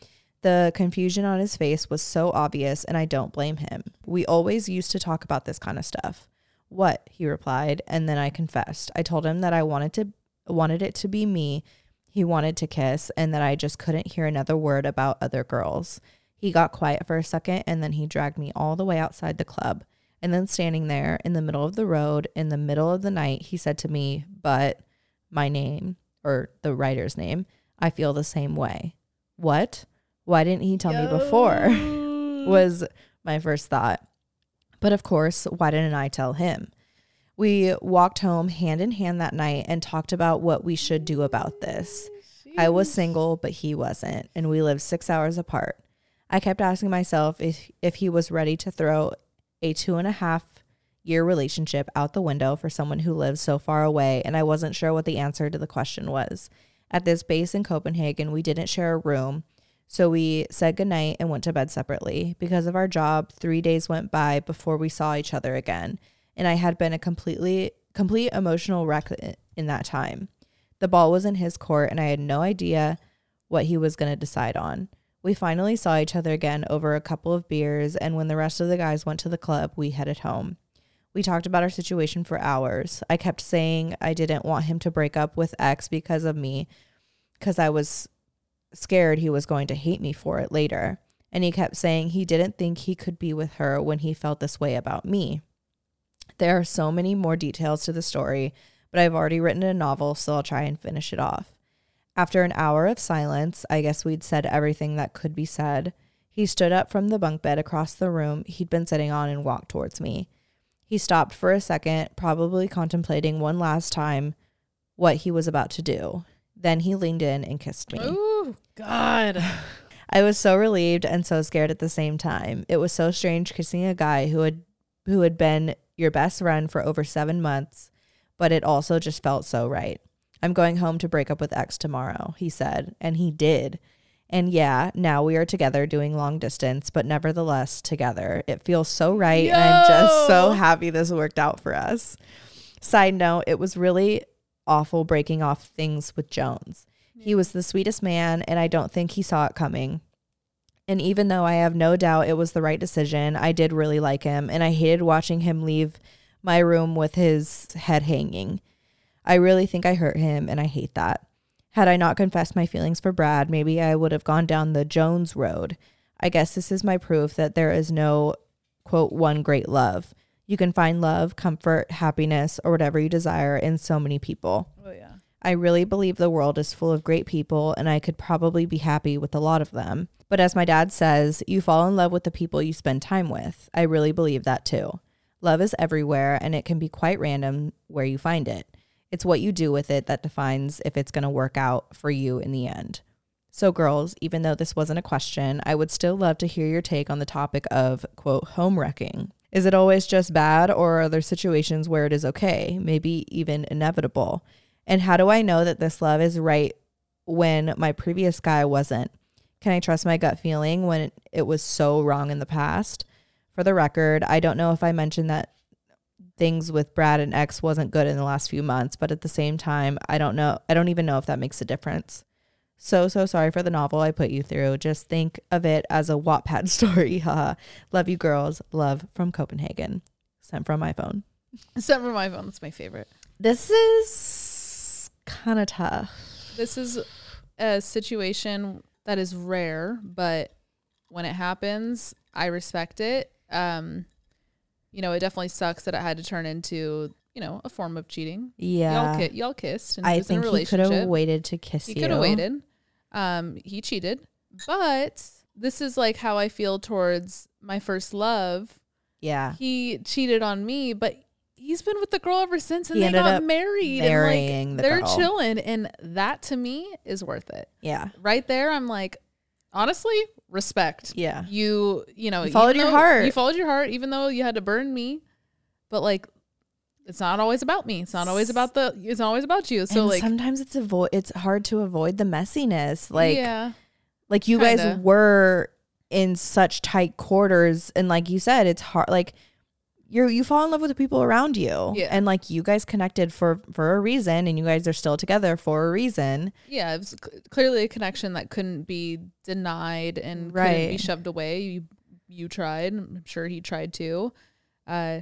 The confusion on his face was so obvious, and I don't blame him. We always used to talk about this kind of stuff. What? He replied, and then I confessed. I told him that I wanted to wanted it to be me. He wanted to kiss, and that I just couldn't hear another word about other girls. He got quiet for a second, and then he dragged me all the way outside the club. And then standing there in the middle of the road, in the middle of the night, he said to me, But my name, or the writer's name, I feel the same way. What? Why didn't he tell me before? was my first thought. But of course, why didn't I tell him? We walked home hand in hand that night and talked about what we should do about this. I was single, but he wasn't, and we lived six hours apart. I kept asking myself if, if he was ready to throw a two and a half year relationship out the window for someone who lives so far away, and I wasn't sure what the answer to the question was. At this base in Copenhagen, we didn't share a room, so we said goodnight and went to bed separately. Because of our job, three days went by before we saw each other again, and I had been a completely complete emotional wreck in that time. The ball was in his court, and I had no idea what he was going to decide on. We finally saw each other again over a couple of beers, and when the rest of the guys went to the club, we headed home. We talked about our situation for hours. I kept saying I didn't want him to break up with X because of me, because I was scared he was going to hate me for it later. And he kept saying he didn't think he could be with her when he felt this way about me. There are so many more details to the story, but I've already written a novel, so I'll try and finish it off. After an hour of silence, I guess we'd said everything that could be said. He stood up from the bunk bed across the room he'd been sitting on and walked towards me. He stopped for a second, probably contemplating one last time what he was about to do. Then he leaned in and kissed me. Ooh, God. I was so relieved and so scared at the same time. It was so strange kissing a guy who had who had been your best friend for over 7 months, but it also just felt so right. I'm going home to break up with X tomorrow, he said, and he did. And yeah, now we are together doing long distance, but nevertheless together. It feels so right, and I'm just so happy this worked out for us. Side note, it was really awful breaking off things with Jones. He was the sweetest man, and I don't think he saw it coming. And even though I have no doubt it was the right decision, I did really like him, and I hated watching him leave my room with his head hanging. I really think I hurt him, and I hate that. Had I not confessed my feelings for Brad, maybe I would have gone down the Jones road. I guess this is my proof that there is no, quote, one great love. You can find love, comfort, happiness, or whatever you desire in so many people. Oh, yeah. I really believe the world is full of great people, and I could probably be happy with a lot of them. But as my dad says, you fall in love with the people you spend time with. I really believe that too. Love is everywhere, and it can be quite random where you find it. It's what you do with it that defines if it's going to work out for you in the end. So, girls, even though this wasn't a question, I would still love to hear your take on the topic of, quote, home wrecking. Is it always just bad, or are there situations where it is okay, maybe even inevitable? And how do I know that this love is right when my previous guy wasn't? Can I trust my gut feeling when it was so wrong in the past? For the record, I don't know if I mentioned that things with Brad and X wasn't good in the last few months, but at the same time, I don't know. I don't even know if that makes a difference. So, so sorry for the novel I put you through. Just think of it as a Wattpad story. Haha. Love you girls. Love from Copenhagen. Sent from my phone. Except for my phone. That's my favorite. This is kind of tough. This is a situation that is rare, but when it happens, I respect it. Um, you know, it definitely sucks that it had to turn into, you know, a form of cheating. Yeah. Y'all, ki- y'all kissed and I he was in a think he could have waited to kiss He you. could have waited. Um, he cheated, but this is like how I feel towards my first love. Yeah. He cheated on me, but he's been with the girl ever since, and He they got married. marrying and the they're girl. chilling, and that to me is worth it. Yeah. Right there, I'm like, honestly, respect. Yeah. You, you know, You followed your heart. You followed your heart, even though you had to burn me. But like, it's not always about me. It's not always about the. It's not always about you. So and like, sometimes it's avoid it's hard to avoid the messiness. Like yeah, like you guys Kinda. were in such tight quarters and like you said it's hard like you're you fall in love with the people around you Yeah. and like you guys connected for for a reason and you guys are still together for a reason yeah. It was c- clearly a connection that couldn't be denied and couldn't be shoved away. You, you tried. I'm sure he tried too. Uh,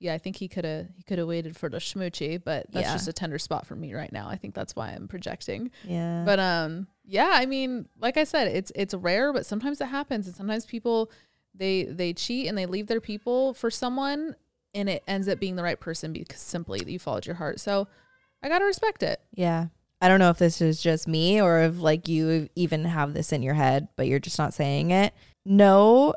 yeah, I think he could have he could have waited for the schmoochie, but that's Yeah. just a tender spot for me right now. I think that's why I'm projecting. yeah But um, yeah, I mean, like I said, it's it's rare, but sometimes it happens, and sometimes people they they cheat and they leave their people for someone, and it ends up being the right person because simply you followed your heart. So I gotta respect it. yeah i don't know if this is just me or if like you even have this in your head but you're just not saying it know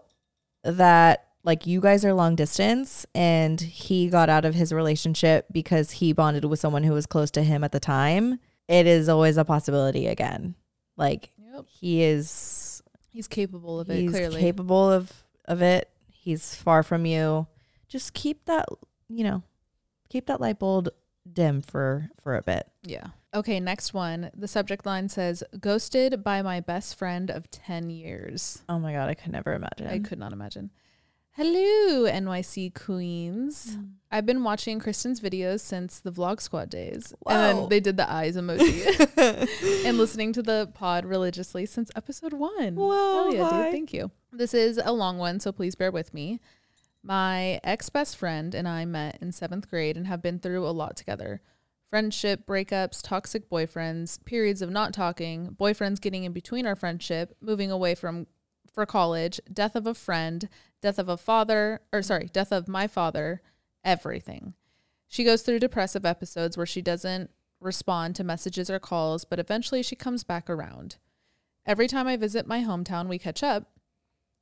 that like you guys are long distance and he got out of his relationship because he bonded with someone who was close to him at the time it is always a possibility again like Yep, he is he's capable of it. he's clearly, capable of of it he's far from you just keep that you know keep that light bulb dim for for a bit yeah. Okay, next one. The subject line says "Ghosted by my best friend of ten years." oh my god i could never imagine I could not imagine. Hello, NYC Queens. Mm. I've been watching Kristen's videos since the Vlog Squad days. And Whoa. then they did the eyes emoji. and listening to the pod religiously since episode one. Whoa, Hell yeah, dude. Thank you. This is a long one, so please bear with me. My ex best friend and I met in seventh grade and have been through a lot together friendship, breakups, toxic boyfriends, periods of not talking, boyfriends getting in between our friendship, moving away from for college, death of a friend, death of a father, or sorry, death of my father, everything. She goes through depressive episodes where she doesn't respond to messages or calls, but eventually she comes back around. Every time I visit my hometown, we catch up.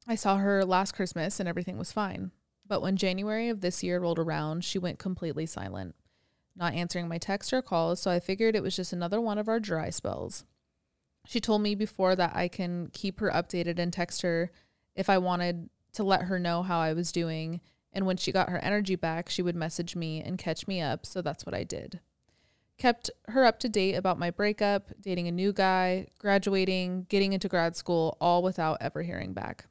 I saw her last Christmas and everything was fine. But when January of this year rolled around, she went completely silent, not answering my texts or calls, so I figured it was just another one of our dry spells. She told me before that I can keep her updated and text her if I wanted to let her know how I was doing. And when she got her energy back, she would message me and catch me up. So that's what I did. Kept her up to date about my breakup, dating a new guy, graduating, getting into grad school, all without ever hearing back.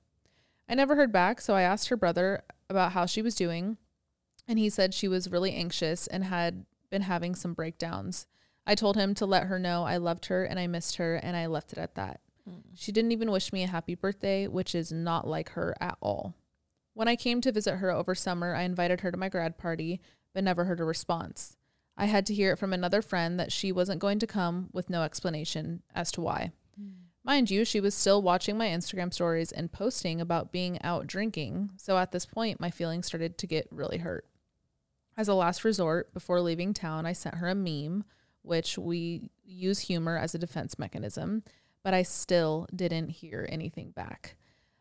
I never heard back, so I asked her brother about how she was doing, and he said she was really anxious and had been having some breakdowns. I told him to let her know I loved her and I missed her, and I left it at that. Hmm. She didn't even wish me a happy birthday, which is not like her at all. When I came to visit her over summer, I invited her to my grad party, but never heard a response. I had to hear it from another friend that she wasn't going to come with no explanation as to why. Hmm. Mind you, she was still watching my Instagram stories and posting about being out drinking, so at this point, my feelings started to get really hurt. As a last resort, before leaving town, I sent her a meme, which we use humor as a defense mechanism, but I still didn't hear anything back.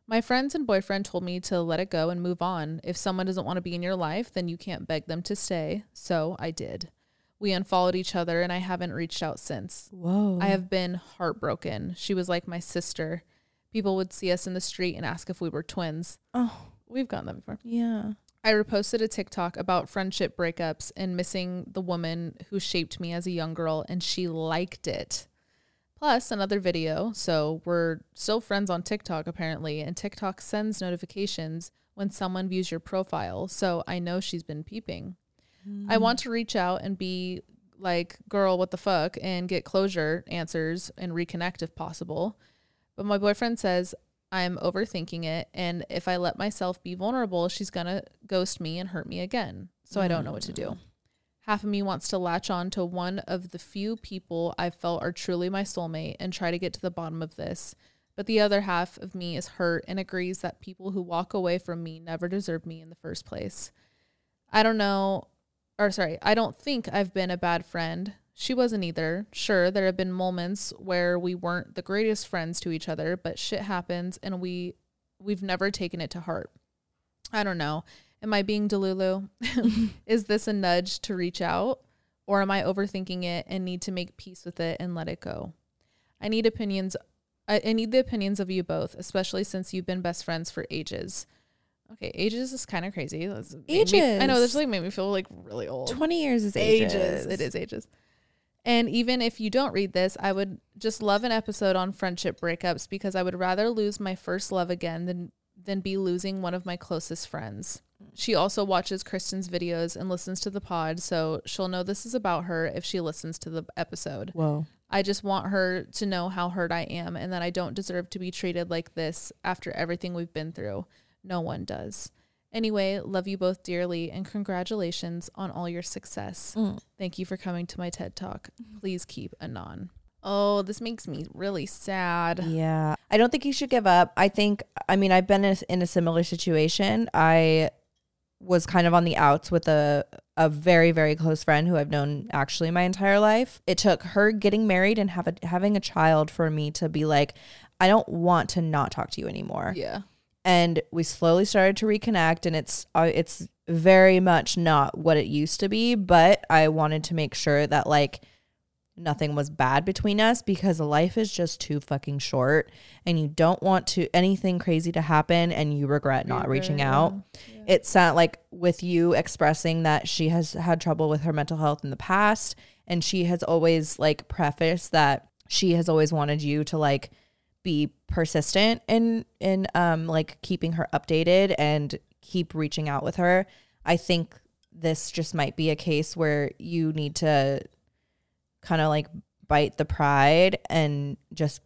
My friends and boyfriend told me to let it go and move on. If someone doesn't want to be in your life, then you can't beg them to stay. So I did. We unfollowed each other and I haven't reached out since. Whoa. I have been heartbroken. She was like my sister. People would see us in the street and ask if we were twins. Oh, We've gotten that before. yeah. I reposted a TikTok about friendship breakups and missing the woman who shaped me as a young girl, and she liked it. Plus, another video. So, we're still friends on TikTok, apparently, and TikTok sends notifications when someone views your profile. So, I know she's been peeping. I want to reach out and be like, girl, what the fuck, and get closure answers and reconnect if possible. But my boyfriend says I'm overthinking it. And if I let myself be vulnerable, she's going to ghost me and hurt me again. So I don't know what to do. Hmm. Half of me wants to latch on to one of the few people I felt are truly my soulmate and try to get to the bottom of this. But the other half of me is hurt and agrees that people who walk away from me never deserve me in the first place. I don't know, or sorry, I don't think I've been a bad friend. She wasn't either. Sure, there have been moments where we weren't the greatest friends to each other, but shit happens and we we've never taken it to heart. I don't know. Am I being delulu? Is this a nudge to reach out or am I overthinking it and need to make peace with it and let it go? I need opinions I, I need the opinions of you both, especially since you've been best friends for ages. Okay, ages is kind of crazy. That's made me- I know this like made me feel like really old. 20 years is ages. It is ages. And even if you don't read this, I would just love an episode on friendship breakups because I would rather lose my first love again than than be losing one of my closest friends. Mm. She also watches Kristen's videos and listens to the pod, so she'll know this is about her if she listens to the episode. Whoa. I just want her to know how hurt I am and that I don't deserve to be treated like this after everything we've been through. No one does. Anyway, love you both dearly and congratulations on all your success. Mm. Thank you for coming to my TED Talk. Please keep Anon. Oh, this makes me really sad. Yeah. I don't think you should give up. I think, I mean, I've been in a, in a similar situation. I was kind of on the outs with a, a very, very close friend who I've known actually my entire life. It took her getting married and have a, having a child for me to be like, I don't want to not talk to you anymore. Yeah. And we slowly started to reconnect and it's uh, it's very much not what it used to be but i wanted to make sure that like nothing was bad between us because life is just too fucking short and you don't want to anything crazy to happen and you regret not reaching out. it sounded like with you expressing that she has had trouble with her mental health in the past and she has always like prefaced that she has always wanted you to like be persistent in in um like keeping her updated and keep reaching out with her. I think this just might be a case where you need to kind of like bite the pride and just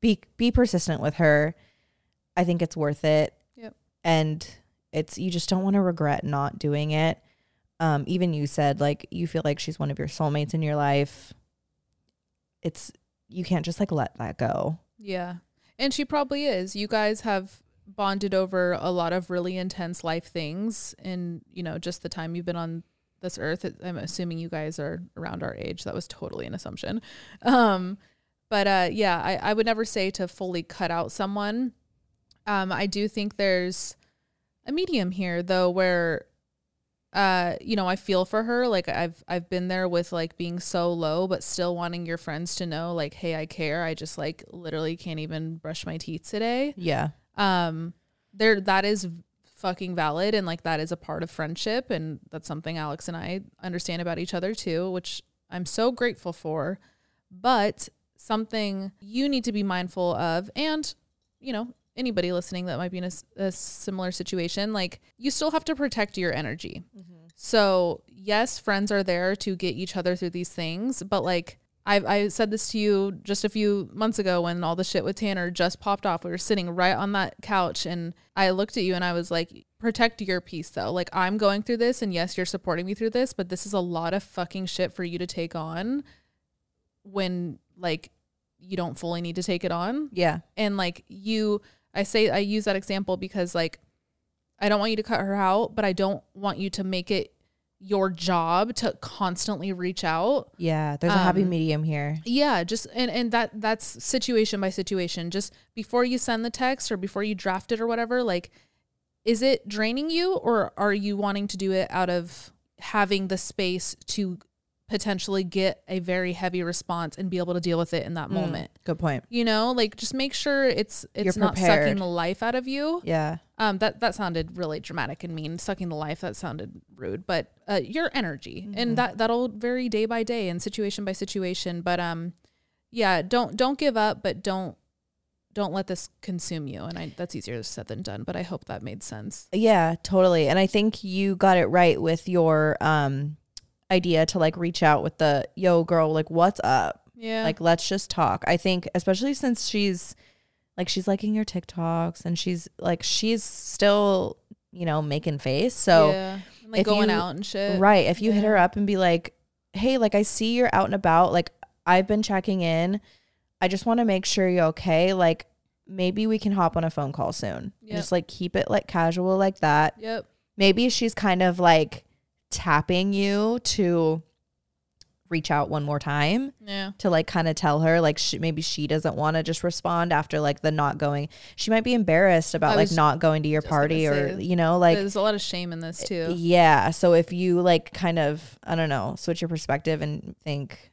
be be persistent with her. I think it's worth it. Yep. And it's you just don't want to regret not doing it. Um, even you said like you feel like she's one of your soulmates in your life. It's you can't just like let that go. Yeah. And she probably is. You guys have bonded over a lot of really intense life things in, you know, just the time you've been on this earth. I'm assuming you guys are around our age. That was totally an assumption. Um, but uh, yeah, I, I would never say to fully cut out someone. Um, I do think there's a medium here though where uh you know i feel for her like i've i've been there with like being so low but still wanting your friends to know like hey i care. I just like literally can't even brush my teeth today. Yeah. um there that is fucking valid and like that is a part of friendship and that's something alex and i understand about each other too which i'm so grateful for. But something you need to be mindful of and you know anybody listening that might be in a similar situation like you still have to protect your energy mm-hmm. so yes friends are there to get each other through these things but like I, I said this to you just a few months ago when all the shit with Tanner just popped off. We were sitting right on that couch and I looked at you and I was like, protect your peace though. Like, I'm going through this and yes, you're supporting me through this, but this is a lot of fucking shit for you to take on when like you don't fully need to take it on Yeah. and like you i say i use that example because like i don't want you to cut her out but i don't want you to make it your job to constantly reach out Yeah. There's a happy Um, medium here. yeah just and and that that's situation by situation just before you send the text or before you draft it or whatever like is it draining you or are you wanting to do it out of having the space to potentially get a very heavy response and be able to deal with it in that Mm, moment Good point. you know like just make sure it's it's not sucking the life out of you Yeah. um that that sounded really dramatic and mean sucking the life that sounded rude but uh your energy Mm-hmm. and that that'll vary day by day and situation by situation but um yeah don't don't give up but don't don't let this consume you and i that's easier said than done but i hope that made sense Yeah, totally. And I think you got it right with your um idea to like reach out with the yo girl, like what's up? yeah Like let's just talk. I think especially since she's like she's liking your TikToks and she's like she's still, you know, making face. So yeah like going you- out and shit Right. If you hit her up and be like, hey, like I see you're out and about, like I've been checking in. I just want to make sure you're okay. Like maybe we can hop on a phone call soon. Yep. Just like keep it like casual like that. yep Maybe she's kind of like tapping you to reach out one more time yeah to like kind of tell her like she, maybe she doesn't want to just respond after like the not going. She might be embarrassed about like not going to your party or say, you know like there's a lot of shame in this eh, too yeah. So if you like kind of, I don't know, switch your perspective and think,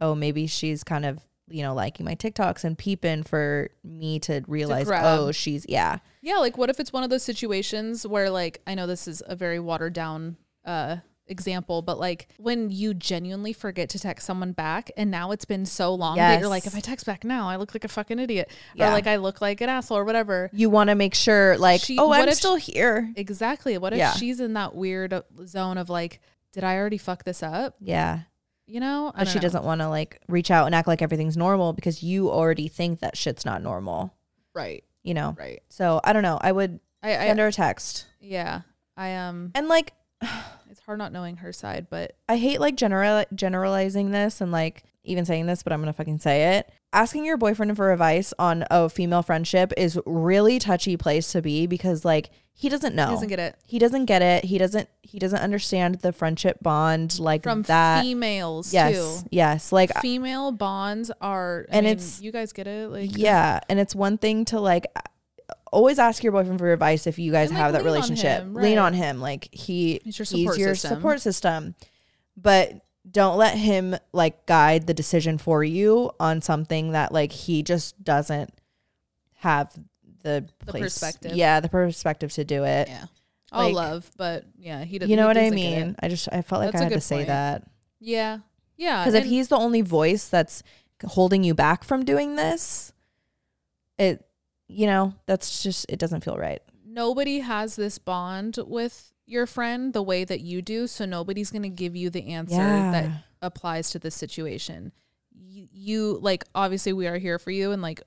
oh, maybe she's kind of, you know, liking my TikToks and peeping for me to realize, grab. oh, she's, yeah. Yeah, like what if it's one of those situations where like I know this is a very watered down uh example, but like when you genuinely forget to text someone back and now it's been so long that you're like, if I text back now, I look like a fucking idiot. Yeah. Or like I look like an asshole or whatever. You want to make sure, like, She- oh, what I'm still here. Exactly. What if Yeah. she's in that weird uh, zone of like, did I already fuck this up? Yeah. You know? I But she know. doesn't want to like reach out and act like everything's normal because you already think that shit's not normal, Right. you know? Right. So I don't know. I would I, I her a text. yeah. I um And like, it's hard not knowing her side, but I hate like general generalizing this and like even saying this, but I'm gonna fucking say it. Asking your boyfriend for advice on a female friendship is really touchy place to be because like he doesn't know. he doesn't get it. He doesn't get it. He doesn't he doesn't understand the friendship bond like From that. females yes. too. Yes. Like female bonds are I And mean, it's- you guys get it like yeah, and it's one thing to like always ask your boyfriend for advice if you guys And, like, have that lean on relationship. him, Lean on him. Like he He's your he's support your system. support system. But don't let him like guide the decision for you on something that like he just doesn't have the, The place- perspective. Yeah, the perspective to do it. yeah all Like- love but yeah he doesn't You know what I doesn't get it. mean? I just I felt like That's I had to good say that yeah yeah because if he's the only voice that's holding you back from doing this, it you know that's just it doesn't feel right. nobody has this bond with your friend the way that you do, so nobody's going to give you the answer that applies to this situation. You, you like obviously we are here for you and like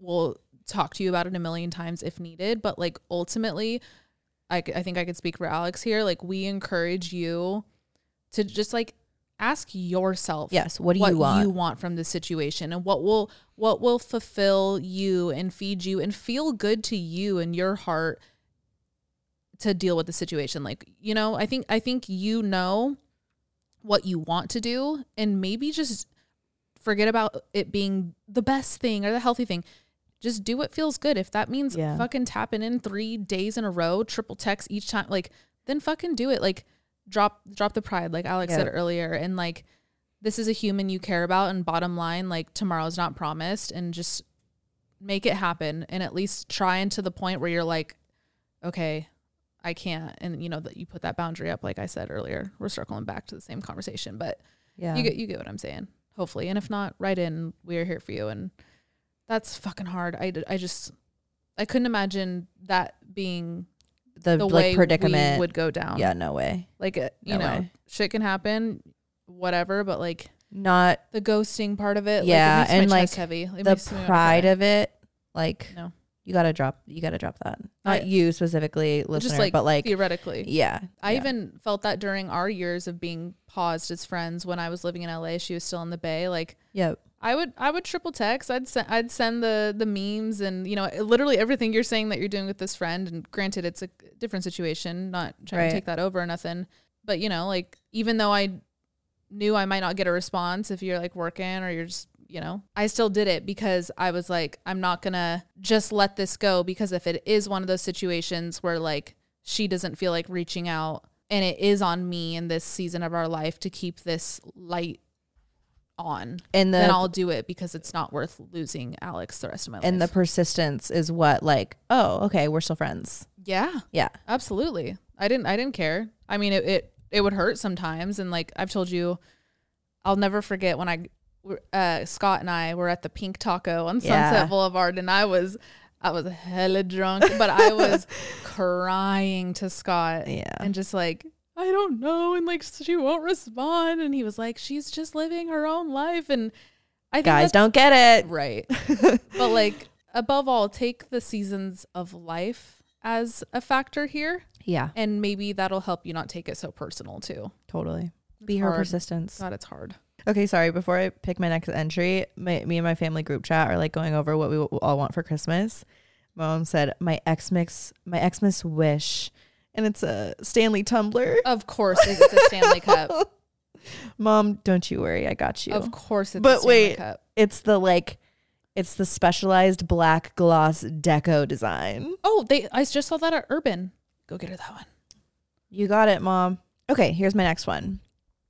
we'll talk to you about it a million times if needed, but like ultimately I, I think I could speak for Alex here. Like we encourage you to just like ask yourself Yes. What do what you want? you want from this situation and what will what will fulfill you and feed you and feel good to you and your heart to deal with the situation like you know i think i think you know what you want to do and maybe just forget about it being the best thing or the healthy thing just do what feels good if that means Yeah. fucking tapping in 3 days in a row triple text each time like then fucking do it like drop drop the pride like alex said earlier. And like this is a human you care about. And bottom line like tomorrow's not promised. And just make it happen. And at least try into the point where you're like okay i can't. And you know that you put that boundary up like i said earlier. We're circling back to the same conversation. But yeah. you get you get what i'm saying hopefully. And if not write in. We're here for you. And that's fucking hard. I I just i couldn't imagine that being the, the like predicament would go down Yeah. No way. like uh, you No know way. shit can happen whatever but like Not the ghosting part of it Yeah, like, it and, like, heavy It the pride of it. Like no you gotta drop. You gotta drop that. I- Not you specifically, listener, just like, but like theoretically yeah. I yeah. even felt that during our years of being paused as friends when I was living in LA. She was still in the Bay. Like yeah. I would, I would triple text. I'd send, I'd send the the memes and you know literally everything you're saying that you're doing with this friend. And granted, it's a different situation. Not trying Right. to take that over or nothing. But you know, like even though I knew I might not get a response if you're like working or you're just you know, I still did it because I was like, I'm not gonna just let this go because if it is one of those situations where like she doesn't feel like reaching out and it is on me in this season of our life to keep this light on, And the then I'll do it because it's not worth losing Alex the rest of my life. and the persistence is what like oh okay we're still friends. yeah, Yeah. absolutely. I didn't I didn't care. I mean, it it, it would hurt sometimes, and like I've told you, I'll never forget when I uh, Scott and I were at the Pink Taco on Yeah. Sunset Boulevard, and I was I was hella drunk, but I was crying to Scott Yeah. and just like I don't know, and like she won't respond, and he was like, she's just living her own life, and I think Guys don't get it. right, but like above all, take the seasons of life as a factor here Yeah. and maybe that'll help you not take it so personal too. Totally. Be her hard. persistence. God, it's hard. Okay, sorry. Before I pick my next entry, my, me and my family group chat are like going over what we w- all want for Christmas. Mom said my Xmas my Xmas wish, and it's a Stanley tumbler. Of course, it's a Stanley Cup. Mom, don't you worry, I got you. Of course, it's But a Stanley wait. Cup. It's the like, it's the specialized black gloss deco design. Oh, they! I just saw that at Urban. Go get her that one. You got it, mom. Okay, here's my next one.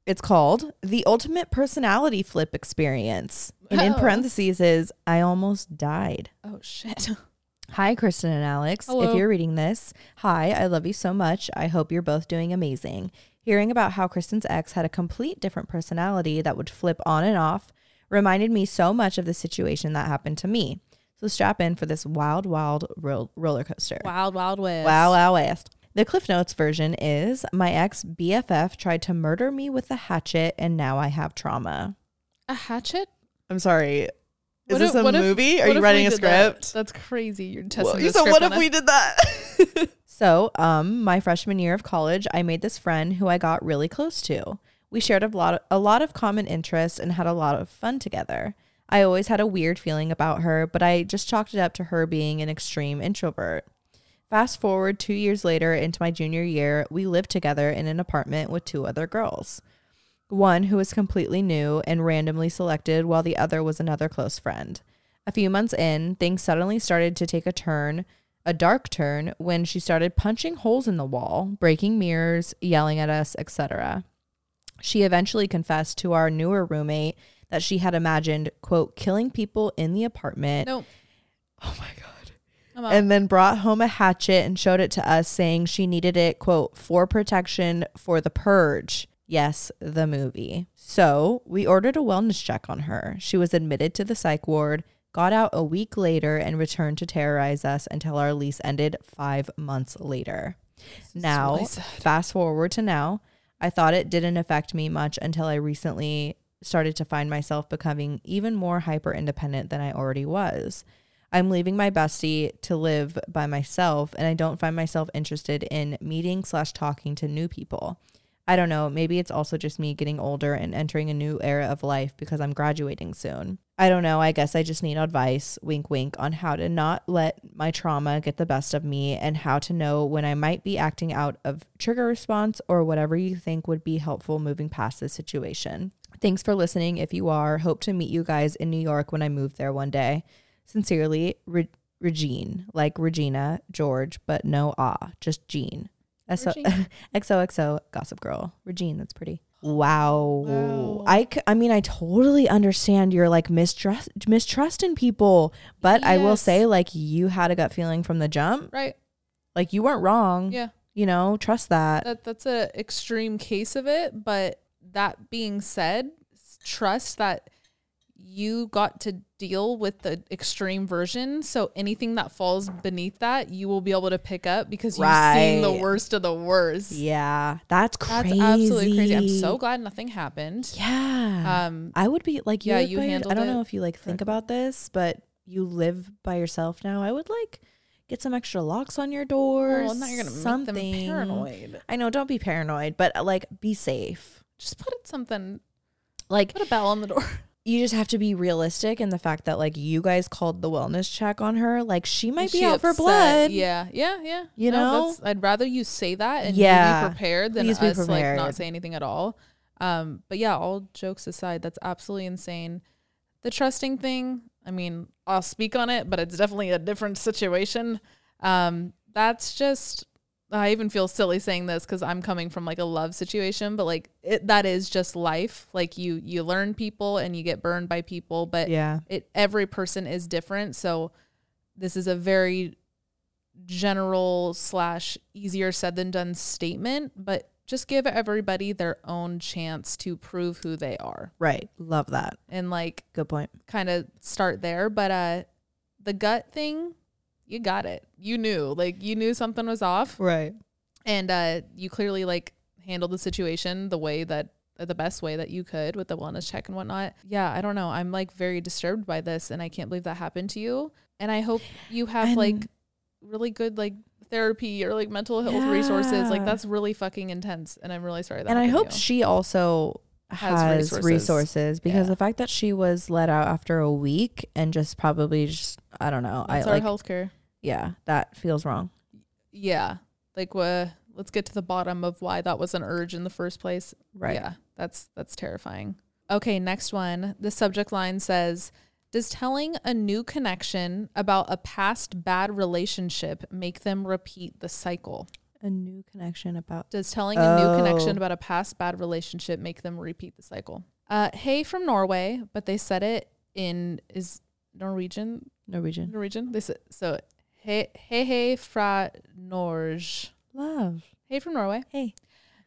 It's called The Ultimate Personality Flip Experience. And in Oh. parentheses is I almost died. Oh shit! Hi, Kristen and Alex. If you're reading this, hi, I love you so much. I hope you're both doing amazing. Hearing about how Kristen's ex had a complete different personality that would flip on and off reminded me so much of the situation that happened to me. So strap in for this wild, wild ro- roller coaster. Wild Wild West. Wow, wow, west. The Cliff Notes version is my ex BFF tried to murder me with a hatchet and now I have trauma. A hatchet? I'm sorry. Is What this if- a what if- movie? Are you writing a did that? script? That's crazy. You're testing Well, the script what if us. we did that? so, um, my freshman year of college, I made this friend who I got really close to. We shared a lot, of, a lot of common interests and had a lot of fun together. I always had a weird feeling about her, but I just chalked it up to her being an extreme introvert. Fast forward two years later into my junior year, we lived together in an apartment with two other girls. One who was completely new and randomly selected, while the other was another close friend. A few months in, things suddenly started to take a turn, a dark turn, when she started punching holes in the wall, breaking mirrors, yelling at us, etc. She eventually confessed to our newer roommate that she had imagined, quote, killing people in the apartment. No, Oh my God and then brought home a hatchet and showed it to us, saying she needed it, quote, for protection for the purge. Yes, the movie. So we ordered a wellness check on her. She was admitted to the psych ward, got out a week later, and returned to terrorize us until our lease ended five months later. Now, really fast forward to now, I thought it didn't affect me much until I recently started to find myself becoming even more hyper independent than I already was. I'm leaving my bestie to live by myself, and I don't find myself interested in meeting slash talking to new people. I don't know. Maybe it's also just me getting older and entering a new era of life because I'm graduating soon. I don't know. I guess I just need advice, wink, wink, on how to not let my trauma get the best of me and how to know when I might be acting out of trigger response or whatever you think would be helpful moving past this situation. Thanks for listening. If you are, hope to meet you guys in New York when I move there one day. Sincerely, Re- Regine, like Regina George, but no ah, just Jean. S- Regine. XOXO Gossip Girl. Regine, that's pretty. Wow. Wow. I, c- I mean, I totally understand your like mistrust, mistrust in people, but I will say, like, you had a gut feeling from the jump. Right. Like, you weren't wrong. Yeah. You know, trust that. That that's a extreme case of it, but that being said, trust that you got to deal with the extreme version. So anything that falls beneath that, you will be able to pick up because you've seen the worst of the worst. yeah. That's That's crazy. absolutely crazy. I'm so glad nothing happened. Yeah. Um, I would be like, you yeah, you your- I don't know if you like think correctly. about this, but you live by yourself now. I would like get some extra locks on your doors. well, now you're gonna something. make them paranoid. I know, don't be paranoid, but like be safe. Just put something. Like Put a bell on the door. You just have to be realistic in the fact that like you guys called the wellness check on her. Like she might Is be she out for blood. Yeah, yeah, yeah. You No, know? that's- I'd rather you say that and Yeah. be prepared than Please us like not say anything at all. Um, but yeah, all jokes aside, that's absolutely insane. The trusting thing, I mean, I'll speak on it, but it's definitely a different situation. Um, that's just I even feel silly saying this because I'm coming from like a love situation, but like it, that is just life. Like you you learn people and you get burned by people, but Yeah. it every person is different so this is a very general slash easier said than done statement but just give everybody their own chance to prove who they are Right. Love that. and like Good point. kind of start there but uh the gut thing you got it you knew like you knew something was off Right. and uh you clearly like handled the situation the way that the best way that you could with the wellness check and whatnot yeah i don't know i'm like very disturbed by this and i can't believe that happened to you and i hope you have And- like really good like therapy or like mental health resources like that's really fucking intense and i'm really sorry that and I hope she also Has has, resources. resources, because Yeah. the fact that she was let out after a week and just probably just I don't know. that's I our like healthcare yeah, that feels wrong. yeah like uh, let's get to the bottom of why that was an urge in the first place Right. Yeah, that's that's terrifying. Okay, next one. The subject line says, "Does telling a new connection about a past bad relationship make them repeat the cycle?" A new connection about Does telling a new connection Oh. about a past bad relationship make them repeat the cycle? Uh, hey from Norway, but they said it in is Norwegian. Norwegian. Norwegian. They said so. Hey, hey, hey, fra Norge. Love. Hey from Norway. Hey.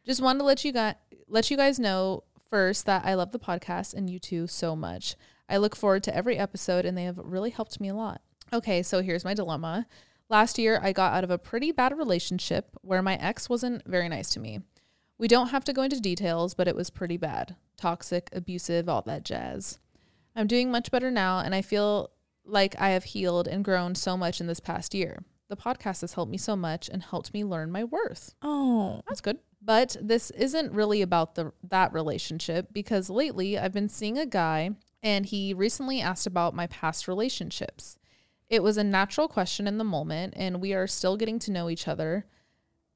Just wanted to let you guys let you guys know first that I love the podcast and you too so much. I look forward to every episode and they have really helped me a lot. Okay, so here's my dilemma. Last year I got out of a pretty bad relationship where my ex wasn't very nice to me. We don't have to go into details, but it was pretty bad. Toxic, abusive, all that jazz. I'm doing much better now and I feel like I have healed and grown so much in this past year. The podcast has helped me so much and helped me learn my worth. Oh. That's good. But this isn't really about the that relationship because lately I've been seeing a guy and he recently asked about my past relationships. It was a natural question in the moment and we are still getting to know each other.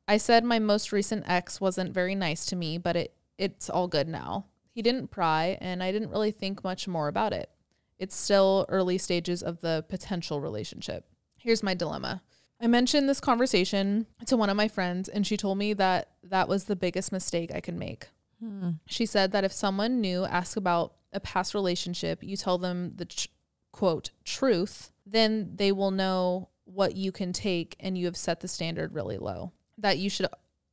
I said my most recent ex wasn't very nice to me, but it it's all good now. He didn't pry and I didn't really think much more about it. It's still early stages of the potential relationship. Here's my dilemma. I mentioned this conversation to one of my friends, and she told me that that was the biggest mistake I could make. Hmm. She said that if someone new asks about a past relationship, you tell them the tr- quote truth, then they will know what you can take, and you have set the standard really low. That you should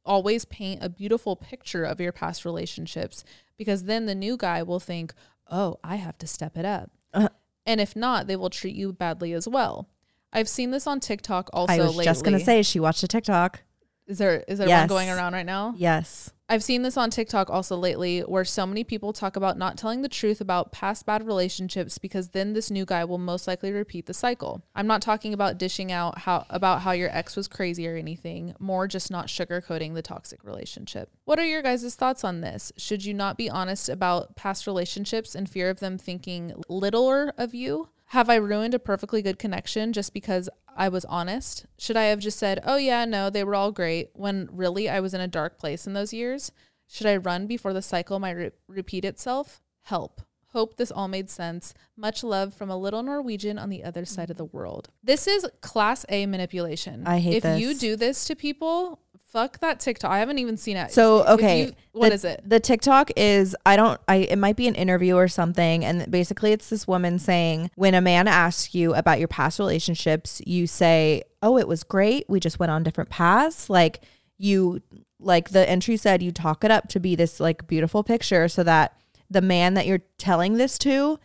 always paint a beautiful picture of your past relationships because then the new guy will think, oh, I have to step it up. Uh. And if not, they will treat you badly as well. I've seen this on TikTok also I was lately. just gonna say she watched a TikTok. Is there is there Yes. one going around right now? Yes. I've seen this on TikTok also lately where so many people talk about not telling the truth about past bad relationships because then this new guy will most likely repeat the cycle. I'm not talking about dishing out how about how your ex was crazy or anything, more just not sugarcoating the toxic relationship. What are your guys' thoughts on this? Should you not be honest about past relationships in fear of them thinking littler of you? Have I ruined a perfectly good connection just because I was honest? Should I have just said, oh, yeah, no, they were all great, when really I was in a dark place in those years? Should I run before the cycle might re- repeat itself? Help. Hope this all made sense. Much love from a little Norwegian on the other side of the world. This is class A manipulation. I hate If you do this to people, fuck that TikTok. I haven't even seen it. So okay, you- what the, is it? The TikTok is I don't I it might be an interview or something, and basically it's this woman saying when a man asks you about your past relationships, you say, "Oh, it was great. We just went on different paths." Like you like the entry said, you talk it up to be this like beautiful picture, so that the man that you're telling this to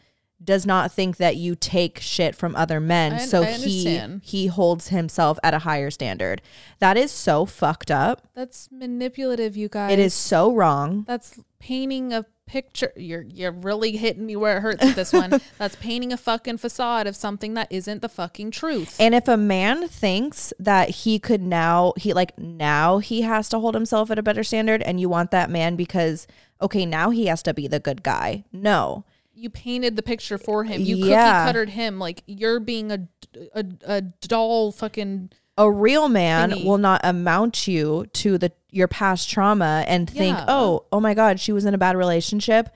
does not think that you take shit from other men I- so I he he holds himself at a higher standard that is so fucked up That's manipulative, you guys. it is so wrong That's painting a picture. You're you're really hitting me where it hurts with this one. That's painting a fucking facade of something that isn't the fucking truth. And if a man thinks that he could now, he like now he has to hold himself at a better standard, and you want that man because, okay, now he has to be the good guy. No. You painted the picture for him. You Yeah. cookie cuttered him like you're being a a, a doll fucking A real man Thingy. will not amount you to the your past trauma and think, Yeah. oh, oh my God, she was in a bad relationship.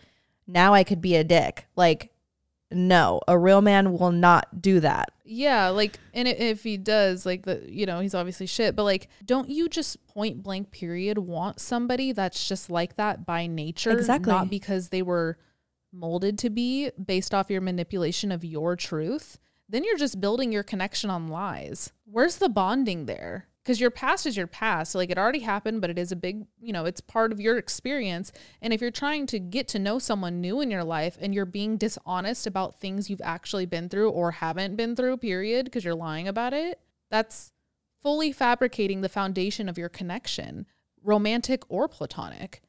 Now I could be a dick. Like, no, a real man will not do that. Yeah, like, and if he does, like, the, you know, he's obviously shit, but like, don't you just point blank period want somebody that's just like that by nature? Exactly. Not because they were molded to be based off your manipulation of your truth. Then you're just building your connection on lies. Where's the bonding there? Because your past is your past. Like, it already happened, but it is a big, you know, it's part of your experience. And if you're trying to get to know someone new in your life and you're being dishonest about things you've actually been through or haven't been through, period, because you're lying about it, that's fully fabricating the foundation of your connection, romantic or platonic.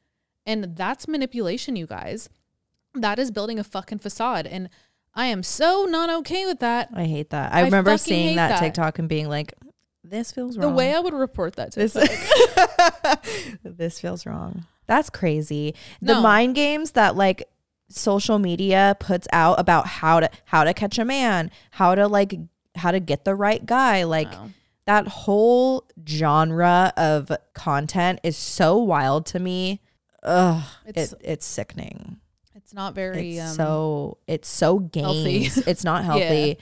And that's manipulation, you guys. That is building a fucking facade. And I am so not okay with that. I hate that. I, I remember seeing that, that. TikTok and being like, this feels wrong. The way I would report that to this this feels wrong. That's crazy. The mind games that like social media puts out about how to how to catch a man, how to like how to get the right guy, like No. that whole genre of content is so wild to me. Ugh, It's- it, it's sickening. It's not very It's um, so it's so healthy. It's not Yeah. healthy.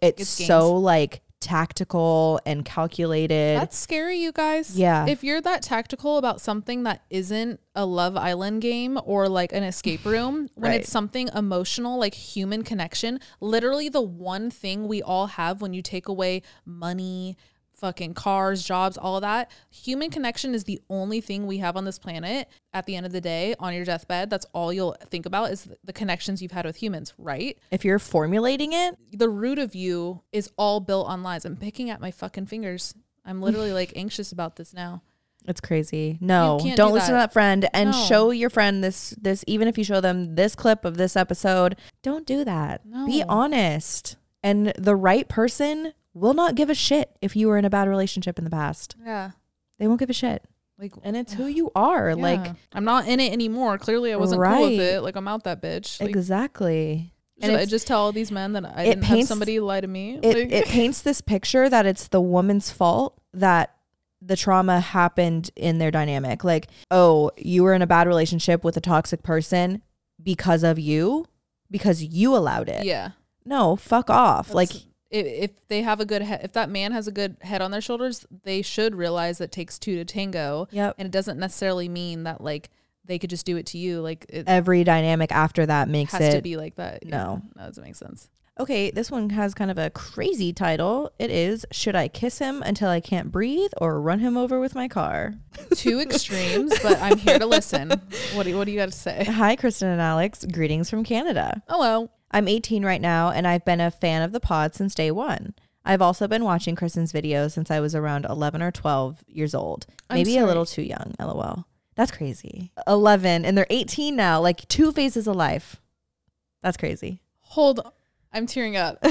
It's, It's so like tactical and calculated. That's scary, you guys. Yeah. If you're that tactical about something that isn't a Love Island game or like an escape room, when Right. it's something emotional, like human connection, literally the one thing we all have when you take away money, fucking cars, jobs, all of that, human connection is the only thing we have on this planet at the end of the day on your deathbed. That's all you'll think about is the connections you've had with humans, right? if you're formulating it, the root of you is all built on lies. I'm picking at my fucking fingers. I'm literally like anxious about this now. It's crazy. No, don't do listen to that. that friend and No. show your friend this this even if you show them this clip of this episode, don't do that. Be honest. And the right person will not give a shit if you were in a bad relationship in the past. Yeah. They won't give a shit. Like And it's who you are. Like. I'm not in it anymore. Clearly I wasn't cool with it. Like I'm out that bitch. Like, exactly. should And I just tell all these men that I didn't have somebody lie to me? it, Like- it paints this picture that it's the woman's fault that the trauma happened in their dynamic. Like, oh, you were in a bad relationship with a toxic person because of you, because you allowed it. yeah. No, fuck off. like, That's- if, if they have a good head, if that man has a good head on their shoulders, they should realize that it takes two to tango. yep. And it doesn't necessarily mean that like they could just do it to you. Like it Every dynamic after that makes has to be like that. Yeah. no. that doesn't make sense. Okay, this one has kind of a crazy title. It is Should I Kiss Him Until I Can't Breathe or Run Him Over with My Car? Two extremes, but I'm here to listen. What do what do you got to say? Hi, Kristen and Alex. Greetings from Canada. Oh, Hello. I'm 18 right now, and I've been a fan of the pod since day one. I've also been watching Kristen's videos since I was around 11 or 12 years old. Maybe a little too young, lol. That's crazy. 11, and they're 18 now, like two phases of life. That's crazy. Hold on. I'm tearing up.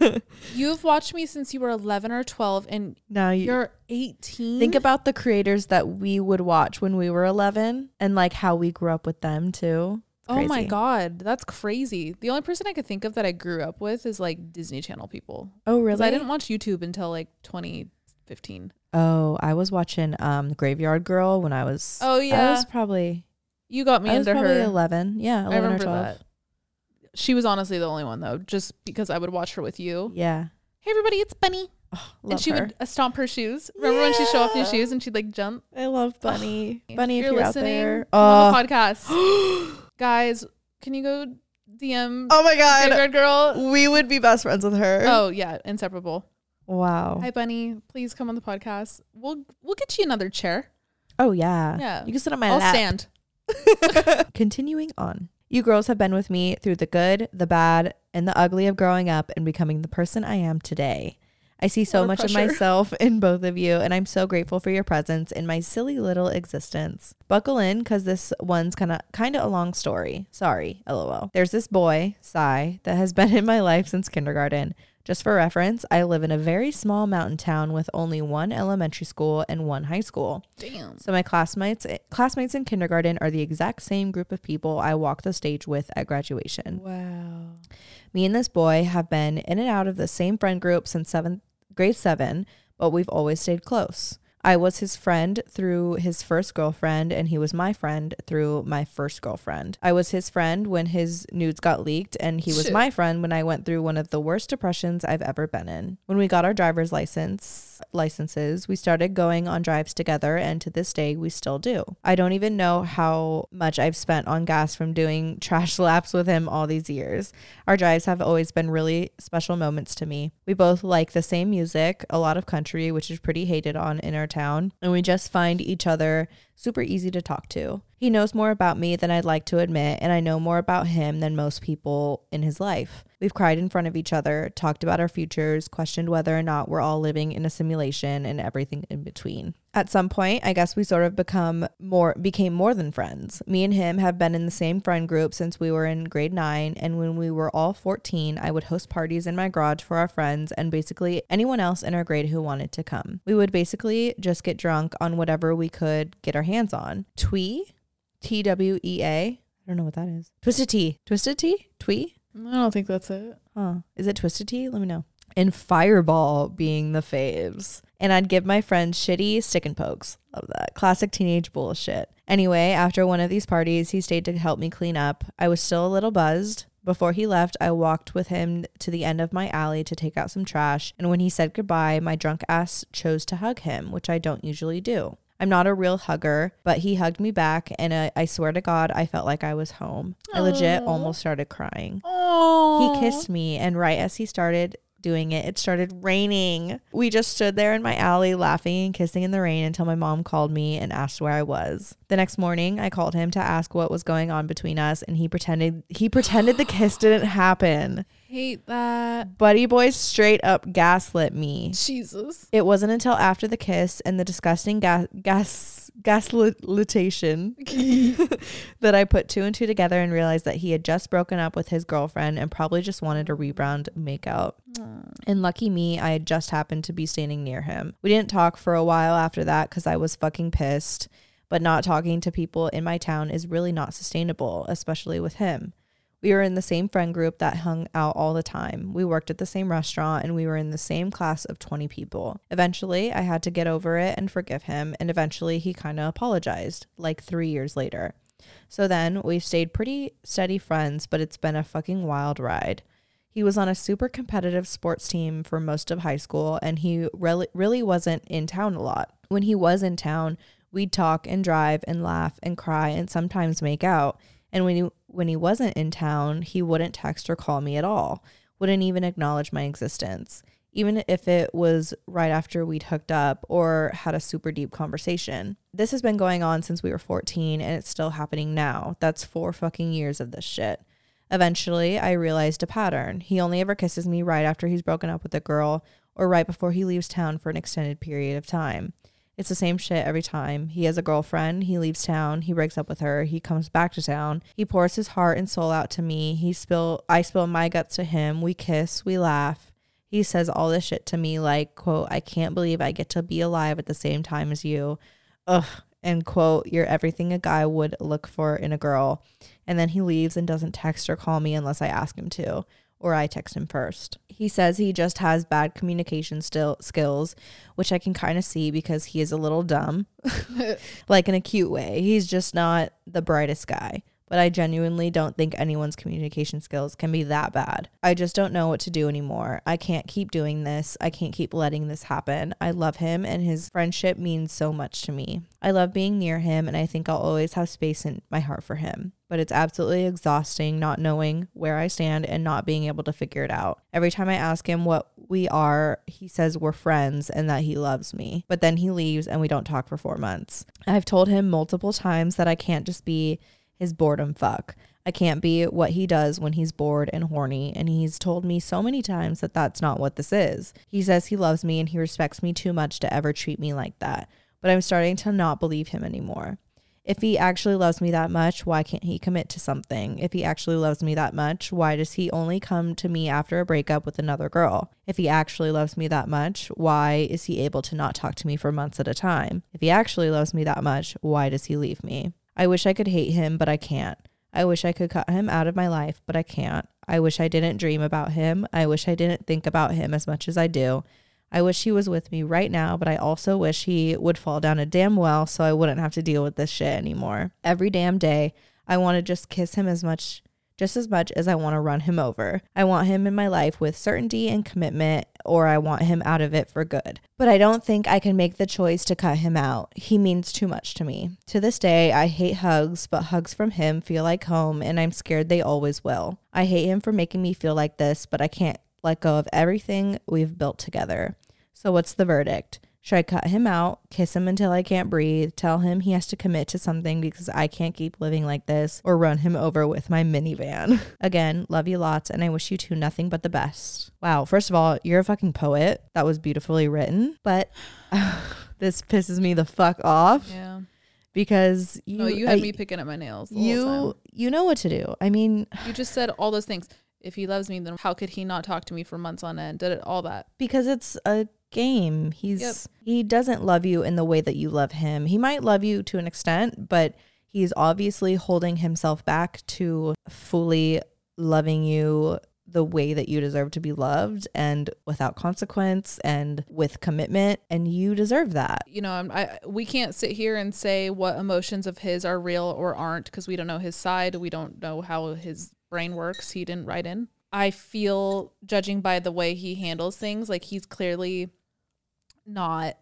You've watched me since you were 11 or 12 and Now you you're 18. think about the creators that we would watch when we were 11 and like how we grew up with them too. Oh my god, that's crazy. The only person I could think of that I grew up with is like Disney Channel people. Oh, 'Cause really? I didn't watch YouTube until like 2015. oh, I was watching um Graveyard Girl when I was Oh yeah. I yeah, was probably you got me I was into probably her. 11. Yeah, 11 I remember or 12. that. She was honestly the only one though, just because I would watch her with you. Yeah. Hey everybody, it's Bunny, Oh, and she her. would uh, stomp her shoes. Remember when she'd show off new Yeah. shoes and she'd like jump? I love Bunny. Bunny, if you're, out there. come on Oh. the podcast, guys, can you go DM oh my god. Graveyard Girl? We would be best friends with her. Oh yeah, inseparable. Wow. Hi Bunny, please come on the podcast. We'll we'll get you another chair. oh yeah. Yeah. You can sit on my I'll lap. stand. Continuing on. You girls have been with me through the good, the bad, and the ugly of growing up and becoming the person I am today. I see so much of myself in both of you, and I'm so grateful for your presence in my silly little existence. Buckle in, because this one's kind of kind of a long story. Sorry, lol. There's this boy, Sai, that has been in my life since kindergarten. Just for reference, I live in a very small mountain town with only one elementary school and one high school. Damn. So my classmates eh, classmates in kindergarten are the exact same group of people I walked the stage with at graduation. Wow. Me and this boy have been in and out of the same friend group since seventh grade seven, but we've always stayed close. I was his friend through his first girlfriend, and he was my friend through my first girlfriend. I was his friend when his nudes got leaked, and he was Shit. my friend when I went through one of the worst depressions I've ever been in. When we got our driver's license licenses, we started going on drives together, and to this day, we still do. I don't even know how much I've spent on gas from doing trash laps with him all these years. Our drives have always been really special moments to me. We both like the same music, a lot of country, which is pretty hated on in our town, and we just find each other super easy to talk to. He knows more about me than I'd like to admit, and I know more about him than most people in his life. We've cried in front of each other, talked about our futures, questioned whether or not we're all living in a simulation, and everything in between. At some point, I guess we sort of become more became more than friends. Me and him have been in the same friend group since we were in grade 9, and when we were all 14, I would host parties in my garage for our friends and basically anyone else in our grade who wanted to come. We would basically just get drunk on whatever we could get our hands on. Twee, T W E A. I don't know what that is. Twisted Tea. Twisted Tea? Twee? I don't think that's it. Huh. Is it Twisted Tea? Let me know. And Fireball being the faves. And I'd give my friends shitty stick and pokes. Love that. Classic teenage bullshit. Anyway, after one of these parties, he stayed to help me clean up. I was still a little buzzed. Before he left, I walked with him to the end of my alley to take out some trash. And when he said goodbye, my drunk ass chose to hug him, which I don't usually do. I'm not a real hugger, but he hugged me back, and I, I swear to God, I felt like I was home. I legit almost started crying. Oh. He kissed me, and right as he started doing it, it started raining. We just stood there in my alley laughing and kissing in the rain until my mom called me and asked where I was. The next morning, I called him to ask what was going on between us, and he pretended he pretended the kiss didn't happen. Hate that. Buddy boy straight up gaslit me. Jesus. It wasn't until after the kiss and the disgusting gas gas gaslitation that I put two and two together and realized that he had just broken up with his girlfriend and probably just wanted a rebound makeout. And lucky me, I had just happened to be standing near him. We didn't talk for a while after that because I was fucking pissed. But not talking to people in my town is really not sustainable, especially with him. We were in the same friend group that hung out all the time. We worked at the same restaurant and we were in the same class of 20 people. Eventually, I had to get over it and forgive him, and eventually he kind of apologized, like three years later. So then we've stayed pretty steady friends, but it's been a fucking wild ride. He was on a super competitive sports team for most of high school, and he really, really wasn't in town a lot. When he was in town, we'd talk and drive and laugh and cry and sometimes make out. And when he when he wasn't in town, he wouldn't text or call me at all. Wouldn't even acknowledge my existence, even if it was right after we'd hooked up or had a super deep conversation. This has been going on since we were 14 and it's still happening now. That's 4 fucking years of this shit. Eventually, I realized a pattern. He only ever kisses me right after he's broken up with a girl or right before he leaves town for an extended period of time. It's the same shit every time. He has a girlfriend, he leaves town, he breaks up with her, he comes back to town. He pours his heart and soul out to me. He spill I spill my guts to him. We kiss, we laugh. He says all this shit to me like, quote, I can't believe I get to be alive at the same time as you. Ugh. And quote, you're everything a guy would look for in a girl. And then he leaves and doesn't text or call me unless I ask him to, or I text him first. He says he just has bad communication still skills, which I can kind of see because he is a little dumb, like in a cute way. He's just not the brightest guy but I genuinely don't think anyone's communication skills can be that bad. I just don't know what to do anymore. I can't keep doing this. I can't keep letting this happen. I love him and his friendship means so much to me. I love being near him and I think I'll always have space in my heart for him. But it's absolutely exhausting not knowing where I stand and not being able to figure it out. Every time I ask him what we are, he says we're friends and that he loves me. But then he leaves and we don't talk for four months. I've told him multiple times that I can't just be his boredom fuck. I can't be what he does when he's bored and horny, and he's told me so many times that that's not what this is. He says he loves me and he respects me too much to ever treat me like that, but I'm starting to not believe him anymore. If he actually loves me that much, why can't he commit to something? If he actually loves me that much, why does he only come to me after a breakup with another girl? If he actually loves me that much, why is he able to not talk to me for months at a time? If he actually loves me that much, why does he leave me? I wish I could hate him, but I can't. I wish I could cut him out of my life, but I can't. I wish I didn't dream about him. I wish I didn't think about him as much as I do. I wish he was with me right now, but I also wish he would fall down a damn well so I wouldn't have to deal with this shit anymore. Every damn day, I want to just kiss him as much just as much as I want to run him over. I want him in my life with certainty and commitment, or I want him out of it for good. But I don't think I can make the choice to cut him out. He means too much to me. To this day, I hate hugs, but hugs from him feel like home, and I'm scared they always will. I hate him for making me feel like this, but I can't let go of everything we've built together. So, what's the verdict? Should I cut him out, kiss him until I can't breathe, tell him he has to commit to something because I can't keep living like this, or run him over with my minivan? Again, love you lots, and I wish you two nothing but the best. Wow, first of all, you're a fucking poet. That was beautifully written, but this pisses me the fuck off Yeah. because you, No, you had I- me picking up my nails. The whole you, time. you know what to do. I mean, You just said all those things. If he loves me, then how could he not talk to me for months on end? Did it all that? because it's a game. He's Yep. he doesn't love you in the way that you love him. He might love you to an extent, but he's obviously holding himself back to fully loving you the way that you deserve to be loved and without consequence and with commitment and you deserve that. You know, I'm, I we can't sit here and say what emotions of his are real or aren't because we don't know his side. We don't know how his brain works. He didn't write in. I feel, judging by the way he handles things, like he's clearly not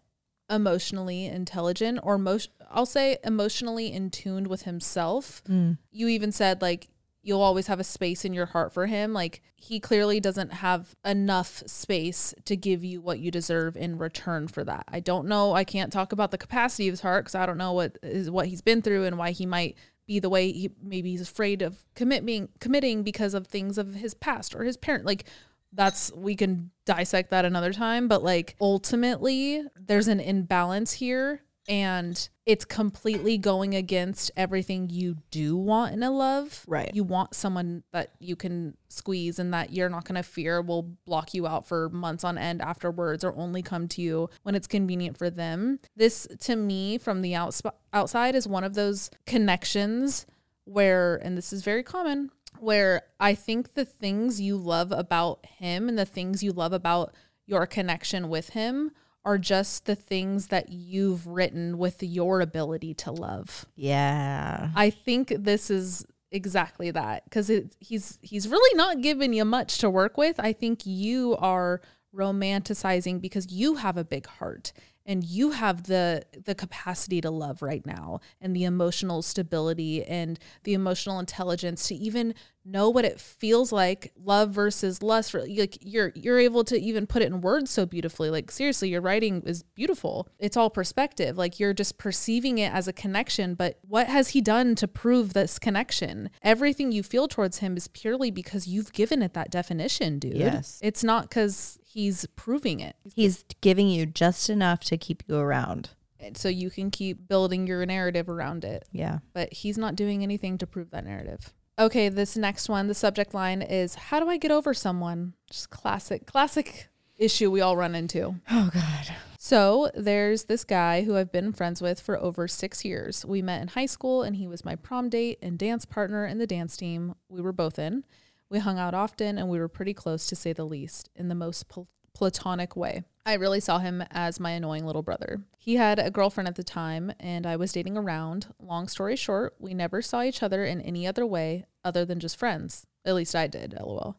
emotionally intelligent or most I'll say emotionally in tuned with himself. Mm. You even said like you'll always have a space in your heart for him. Like he clearly doesn't have enough space to give you what you deserve in return for that. I don't know. I can't talk about the capacity of his heart because I don't know what is what he's been through and why he might be the way he maybe he's afraid of committing committing because of things of his past or his parent. Like that's we can dissect that another time but like ultimately there's an imbalance here and it's completely going against everything you do want in a love Right. you want someone that you can squeeze and that you're not going to fear will block you out for months on end afterwards or only come to you when it's convenient for them this to me from the outsp- outside is one of those connections where and this is very common where I think the things you love about him and the things you love about your connection with him are just the things that you've written with your ability to love. Yeah. I think this is exactly that because he's he's really not giving you much to work with. I think you are romanticizing because you have a big heart and you have the the capacity to love right now and the emotional stability and the emotional intelligence to even know what it feels like love versus lust like you're you're able to even put it in words so beautifully. Like seriously your writing is beautiful. It's all perspective. Like you're just perceiving it as a connection but what has he done to prove this connection? Everything you feel towards him is purely because you've given it that definition dude. Yes. it's not cuz he's proving it He's giving you just enough to keep you around. so you can keep building your narrative around it Yeah. but he's not doing anything to prove that narrative. Okay, this next one, the subject line is How do I get over someone? Just classic, classic issue we all run into. Oh God. So there's this guy who I've been friends with for over six years. We met in high school and he was my prom date and dance partner in the dance team we were both in. We hung out often and we were pretty close to say the least in the most pl- platonic way. I really saw him as my annoying little brother. He had a girlfriend at the time and I was dating around. Long story short, we never saw each other in any other way other than just friends. At least I did, lol.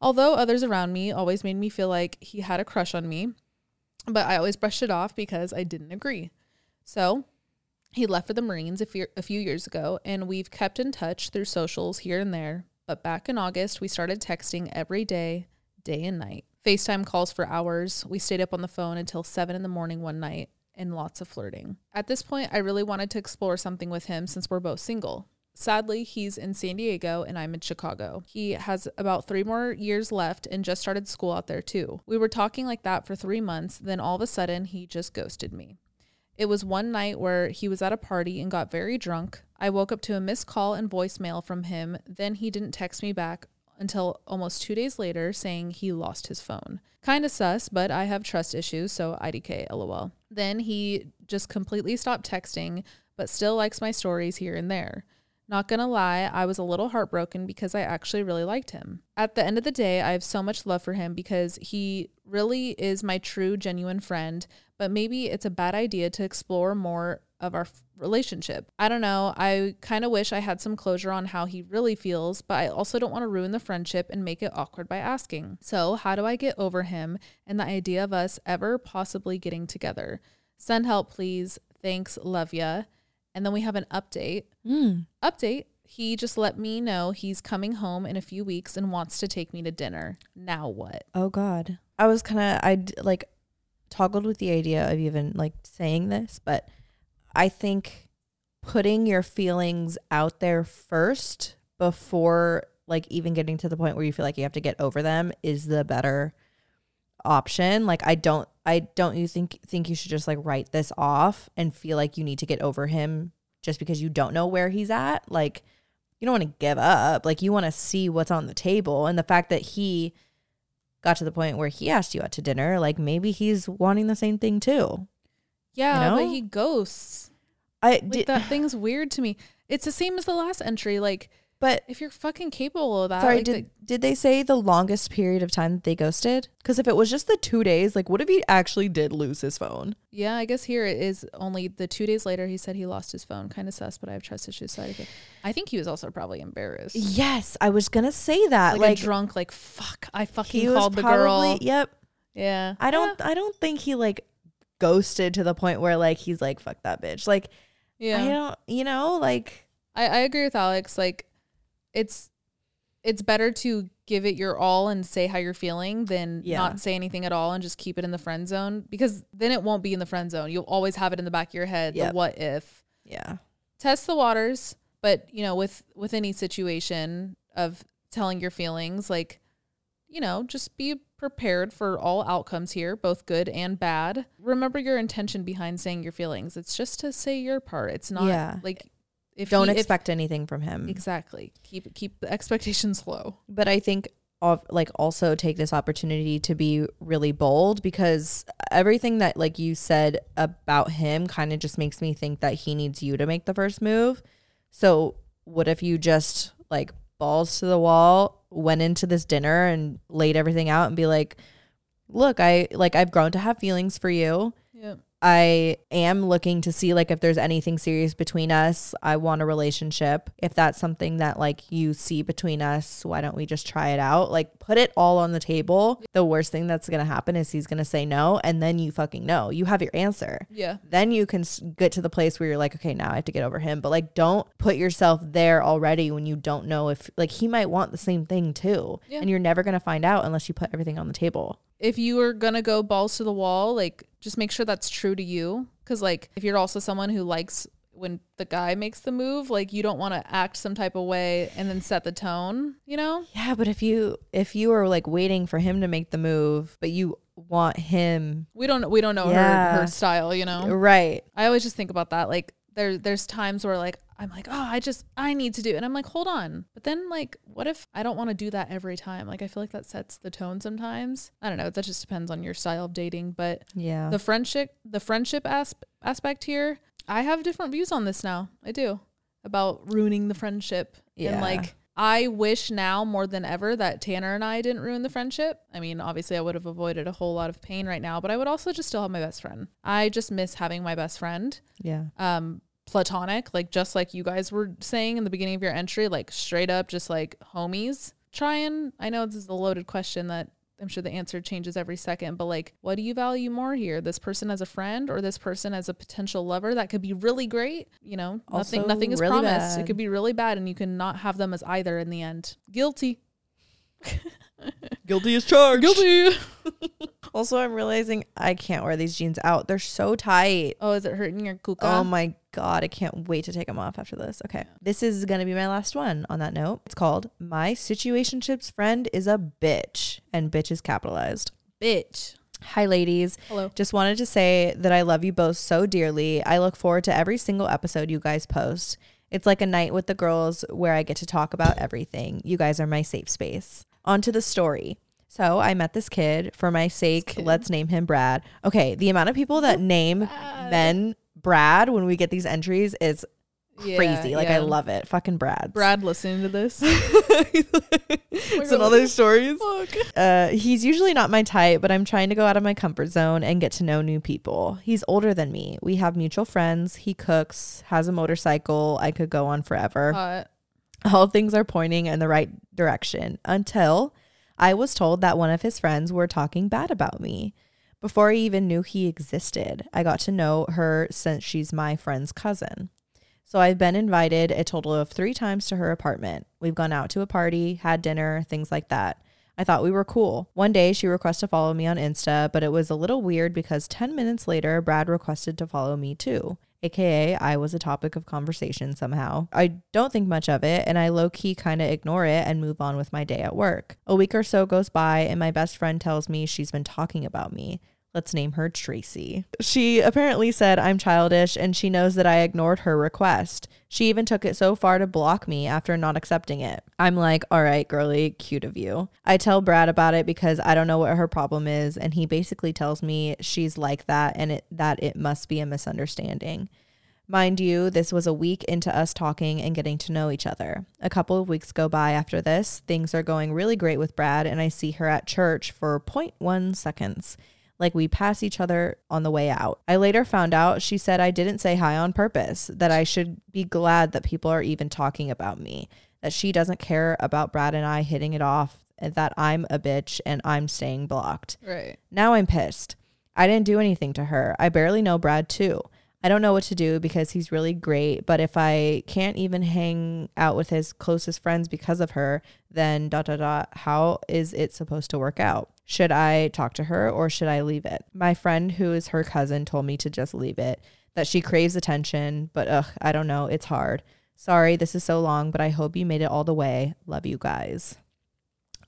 Although others around me always made me feel like he had a crush on me, but I always brushed it off because I didn't agree. So he left for the Marines a few, a few years ago, and we've kept in touch through socials here and there. But back in August, we started texting every day, day and night. FaceTime calls for hours. We stayed up on the phone until seven in the morning one night, and lots of flirting. At this point, I really wanted to explore something with him since we're both single. Sadly, he's in San Diego and I'm in Chicago. He has about three more years left and just started school out there too. We were talking like that for three months, then all of a sudden, he just ghosted me. It was one night where he was at a party and got very drunk. I woke up to a missed call and voicemail from him. Then he didn't text me back until almost two days later saying he lost his phone. Kinda sus, but I have trust issues, so IDK lol. Then he just completely stopped texting, but still likes my stories here and there. Not gonna lie, I was a little heartbroken because I actually really liked him. At the end of the day, I have so much love for him because he really is my true, genuine friend, but maybe it's a bad idea to explore more of our f- relationship. I don't know. I kind of wish I had some closure on how he really feels, but I also don't want to ruin the friendship and make it awkward by asking. So, how do I get over him and the idea of us ever possibly getting together? Send help, please. Thanks. Love ya. And then we have an update. Mm. Update. He just let me know he's coming home in a few weeks and wants to take me to dinner. Now what? Oh God. I was kind of I like toggled with the idea of even like saying this, but I think putting your feelings out there first before like even getting to the point where you feel like you have to get over them is the better option. Like I don't I don't you think think you should just like write this off and feel like you need to get over him just because you don't know where he's at? Like you don't want to give up. Like you want to see what's on the table and the fact that he got to the point where he asked you out to dinner, like maybe he's wanting the same thing too. Yeah, but know? he ghosts. I Like did, that thing's weird to me. It's the same as the last entry. Like but if you're fucking capable of that, sorry, like, did the- did they say the longest period of time that they ghosted? Because if it was just the two days, like what if he actually did lose his phone? yeah, I guess here it is only the two days later he said he lost his phone. Kind of sus, but I have trust issues. So I, think- I think he was also probably embarrassed. Yes, I was gonna say that. Like, Like, drunk, like fuck, I fucking called the probably girl. yep. Yeah, I don't I don't think he like ghosted to the point where like he's like fuck that bitch. Like Yeah, I don't you know like I, I agree with Alex. Like, it's it's better to give it your all and say how you're feeling than Yeah. not say anything at all and just keep it in the friend zone because then it won't be in the friend zone. You'll always have it in the back of your head. Yep. The what if? yeah. Test the waters, but you know, with with any situation of telling your feelings, like you know, just be prepared for all outcomes here, both good and bad. Remember your intention behind saying your feelings. It's just to say your part. It's not Yeah. like if Don't he- if- expect anything from him. Exactly. Keep keep the expectations low. but I think of like also take this opportunity to be really bold because everything that like you said about him kind of just makes me think that he needs you to make the first move. So what if you just like balls to the wall, went into this dinner and laid everything out and be like, "Look, I like I've grown to have feelings for you. I am looking to see like if there's anything serious between us. I want a relationship. If that's something that like you see between us, why don't we just try it out? Like put it all on the table. The worst thing that's going to happen is he's going to say no and then you fucking know. You have your answer. Yeah. Then you can get to the place where you're like, okay, now I have to get over him. But like don't put yourself there already when you don't know if like he might want the same thing too. Yeah. And you're never going to find out unless you put everything on the table. If you are gonna go balls to the wall, like just make sure that's true to you. Cause like if you're also someone who likes when the guy makes the move, like you don't want to act some type of way and then set the tone, you know? Yeah, but if you if you are like waiting for him to make the move, but you want him We don't we don't know Yeah. her her style, you know. right. I always just think about that. Like there there's times where like I'm like, oh, I just I need to do it. And I'm like, hold on. But then like what if I don't want to do that every time? Like I feel like that sets the tone sometimes. I don't know. That just depends on your style of dating. But Yeah. the friendship the friendship asp- aspect here, I have different views on this now. I do. About ruining the friendship. Yeah. And like I wish now more than ever that Tanner and I didn't ruin the friendship. I mean, obviously, I would have avoided a whole lot of pain right now, but I would also just still have my best friend. I just miss having my best friend yeah. um platonic like just like you guys were saying in the beginning of your entry like straight up just like homies? Try and i know this is a loaded question that i'm sure the answer changes every second but like what do you value more here? This person as a friend or this person as a potential lover? That could be really great you know? Nothing Also nothing is really promised. It could be really bad and you can not have them as either in the end. Guilty Guilty as charged. guilty Also, I'm realizing I can't wear these jeans out. They're so tight. oh is it hurting your kuka Oh my god, I can't wait to take them off after this. Okay. This is going to be my last one on that note. It's called My Situationships Friend is a Bitch and bitch is capitalized. bitch Hi ladies. hello Just wanted to say that I love you both so dearly. I look forward to every single episode you guys post. It's like a night with the girls where I get to talk about everything. You guys are my safe space. On to the story. So I met this kid. For my sake, let's name him Brad. Okay, the amount of people that name Brad. men Brad when we get these entries is Yeah, crazy. like I love it. Fucking Brad. brad listening to this It's another stories. Fuck. Uh, he's usually not my type, but I'm trying to go out of my comfort zone and get to know new people. He's older than me. We have mutual friends. He cooks, has a motorcycle. I could go on forever. Hot. All things are pointing in the right direction until I was told that one of his friends were talking bad about me. Before I even knew he existed, I got to know her since she's my friend's cousin. So I've been invited a total of three times to her apartment. We've gone out to a party, had dinner, things like that. I thought we were cool. One day she requested to follow me on Insta, but it was a little weird because 10 minutes later, Brad requested to follow me too. AKA, I was a topic of conversation somehow. I don't think much of it, and I low key kind of ignore it and move on with my day at work. A week or so goes by, and my best friend tells me she's been talking about me. Let's name her Tracy. She apparently said I'm childish and she knows that I ignored her request. She even took it so far to block me after not accepting it. I'm like, all right, girly, cute of you. I tell Brad about it because I don't know what her problem is, and he basically tells me she's like that and it, that it must be a misunderstanding. Mind you, this was a week into us talking and getting to know each other. A couple of weeks go by after this. Things are going really great with Brad, and I see her at church for 0.1 seconds. Like we pass each other on the way out. I later found out she said I didn't say hi on purpose, that I should be glad that people are even talking about me, that she doesn't care about Brad and I hitting it off, and that I'm a bitch and I'm staying blocked. Right. Now I'm pissed. I didn't do anything to her. I barely know Brad too. I don't know what to do because he's really great, but if I can't even hang out with his closest friends because of her, then dot dot dot how is it supposed to work out? Should I talk to her or should I leave it? My friend who is her cousin told me to just leave it. That she craves attention, but ugh, I don't know, it's hard. Sorry, this is so long, but I hope you made it all the way. Love you guys.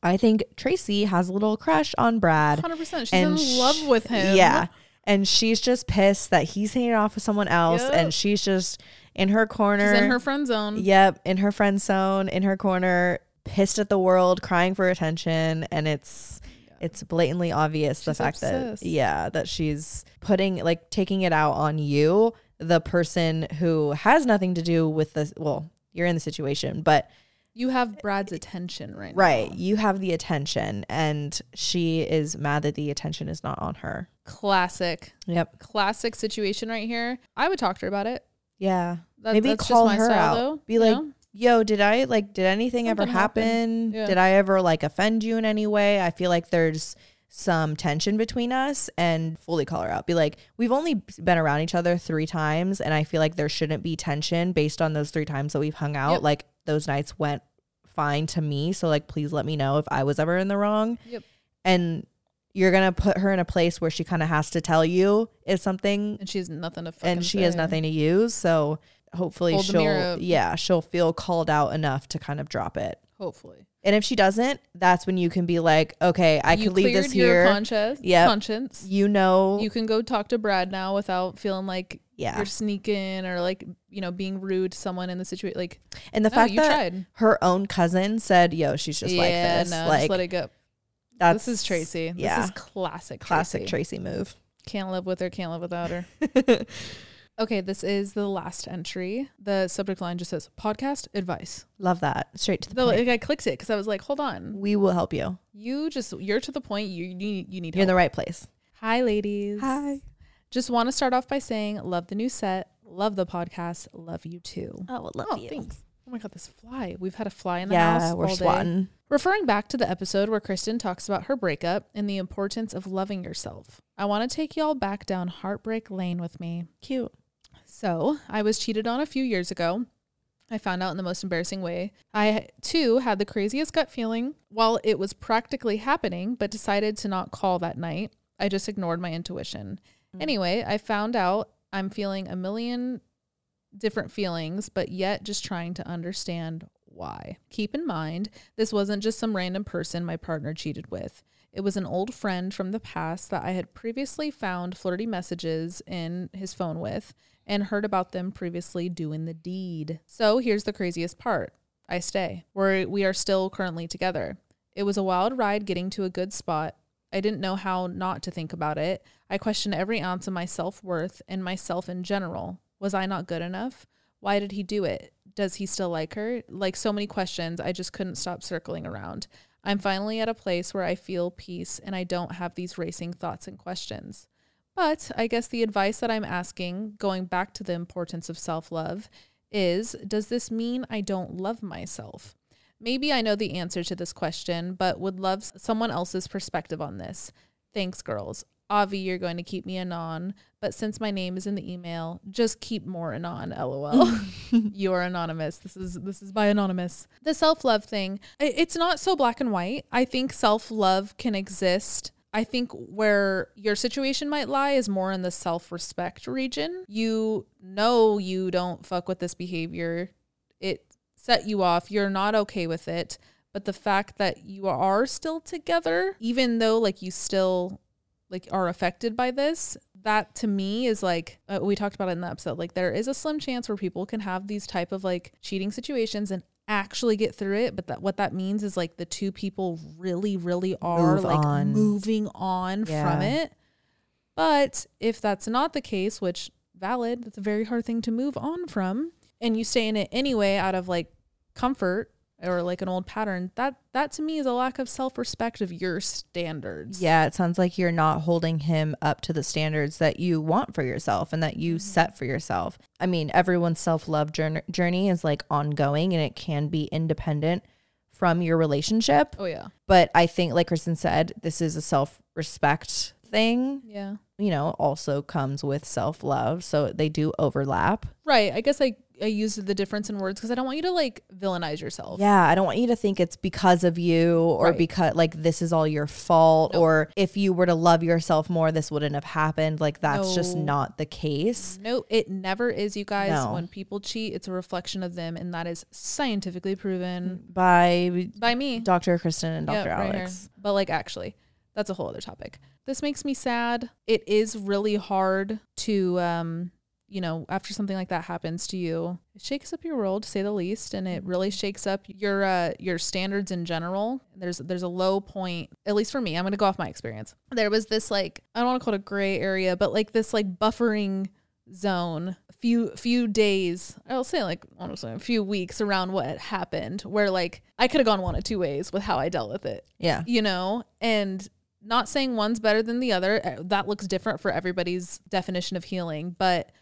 I think Tracy has a little crush on Brad. 100%. She's in love with him. Yeah. And she's just pissed that he's hanging off with someone else Yep. and she's just in her corner. She's in her friend zone. Yep, in her friend zone, in her corner, pissed at the world, crying for attention, and it's it's blatantly obvious the fact obsessed. that yeah, that she's putting like taking it out on you, the person who has nothing to do with this well, you're in the situation, but You have Brad's attention right now. right, you have the attention and she is mad that the attention is not on her. Classic. Yep. Classic situation right here. I would talk to her about it. Yeah. That, Maybe that's call just my her style out. though. Be like, know? Yo, did I like did anything ever Something happened. happen? Yeah. Did I ever like offend you in any way? I feel like there's some tension between us and fully call her out. Be like, we've only been around each other three times and I feel like there shouldn't be tension based on those three times that we've hung out. Yep. Like those nights went fine to me. So like please let me know if I was ever in the wrong. Yep. And you're gonna put her in a place where she kind of has to tell you if something and she has nothing to and she has nothing to use. So hopefully Hold she'll yeah, she'll feel called out enough to kind of drop it. Hopefully. And if she doesn't, that's when you can be like, okay, I you could leave this here. conscience. Yep. Conscience. you know, You can go talk to Brad now without feeling like yeah. you're sneaking or like, you know, being rude to someone in the situation. Like, And the no, fact that tried. her own cousin said, "Yo, she's just like yeah, this." no, like let it go. that's This is Tracy. Yeah, This is classic. classic Tracy. Tracy move. Can't live with her. Can't live without her. okay, this is the last entry. The subject line just says podcast advice. Love that. Straight to the point. like, I clicked it because I was like, hold on. we will help you. You just you're to the point. You you need you need You're in the right place. Hi, ladies. Hi. Just want to start off by saying, love the new set, love the podcast, love you too. Oh, love Oh, thanks. Oh my god, this fly! We've had a fly in the Yeah, house we're all day. swatting. Referring back to the episode where Kristen talks about her breakup and the importance of loving yourself, I want to take y'all back down heartbreak lane with me. Cute. So, I was cheated on a few years ago. I found out in the most embarrassing way. I too had the craziest gut feeling while it was practically happening, but decided to not call that night. I just ignored my intuition. Mm. Anyway, I found out I'm feeling a million different feelings, but yet just trying to understand why. Keep in mind, this wasn't just some random person my partner cheated with. It was an old friend from the past that I had previously found flirty messages in his phone with and heard about them previously doing the deed. So here's the craziest part I stay. We're, we are still currently together. It was a wild ride getting to a good spot. I didn't know how not to think about it. I questioned every ounce of my self worth and myself in general. Was I not good enough? Why did he do it? Does he still like her? Like so many questions, I just couldn't stop circling around. I'm finally at a place where I feel peace and I don't have these racing thoughts and questions. But I guess the advice that I'm asking, going back to the importance of self love, is does this mean I don't love myself? Maybe I know the answer to this question, but would love someone else's perspective on this. Thanks, girls. Avi, you're going to keep me anon, but since my name is in the email, just keep more anon. LOL. you're anonymous. This is this is by anonymous. The self love thing. It's not so black and white. I think self love can exist. I think where your situation might lie is more in the self respect region. You know you don't fuck with this behavior. It set you off. You're not okay with it. But the fact that you are still together, even though like you still like are affected by this, that to me is like uh, we talked about it in the episode. Like there is a slim chance where people can have these type of like cheating situations and actually get through it. But that what that means is like the two people really, really are Move like on. moving on from it. But if that's not the case, which valid, that's a very hard thing to move on from, and you stay in it anyway out of like comfort or like an old pattern, that that to me is a lack of self-respect of your standards. Yeah, it sounds like you're not holding him up to the standards that you want for yourself and that you mm-hmm. set for yourself. I mean, everyone's self love journey, journey is like ongoing and it can be independent from your relationship. Oh yeah. But I think, like Kristen said, this is a self respect thing, Yeah. you know, also comes with self love. So they do overlap. Right. I guess I I used the difference in words because I don't want you to like villainize yourself. Yeah, I don't want you to think it's because of you or Right. because like this is all your fault No. or if you were to love yourself more this wouldn't have happened. Like that's just not the case. No, it never is, you guys. No. When people cheat, it's a reflection of them, and that is scientifically proven By by me. Dr. Kristen and Dr. right here. Alex. But like actually, that's a whole other topic. This makes me sad. It is really hard to um you know, after something like that happens to you, it shakes up your world to say the least and it really shakes up your uh your standards in general. There's there's a low point, at least for me. I'm going to go off my experience. There was this like I don't want to call it a gray area, but like this like buffering zone few few days i'll say like honestly a few weeks around what happened where like i could have gone one of two ways with how i dealt with it Yeah. you know and not saying one's better than the other. Uh, That looks different for everybody's definition of healing. But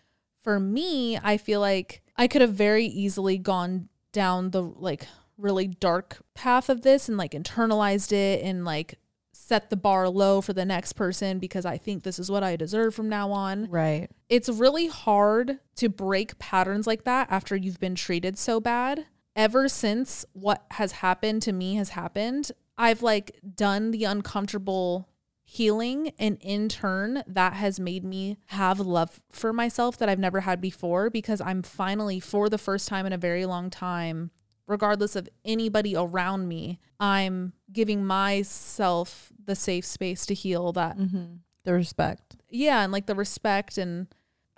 for me, I feel like I could have very easily gone down the like really dark path of this and like internalized it and like set the bar low for the next person because I think this is what I deserve from now on Right. it's really hard to break patterns like that after you've been treated so bad. Ever since what has happened to me has happened, I've like done the uncomfortable healing and in turn that has made me have love for myself that I've never had before because I'm finally for the first time in a very long time regardless of anybody around me, I'm giving myself the safe space to heal that mm-hmm. The respect. yeah and like the respect and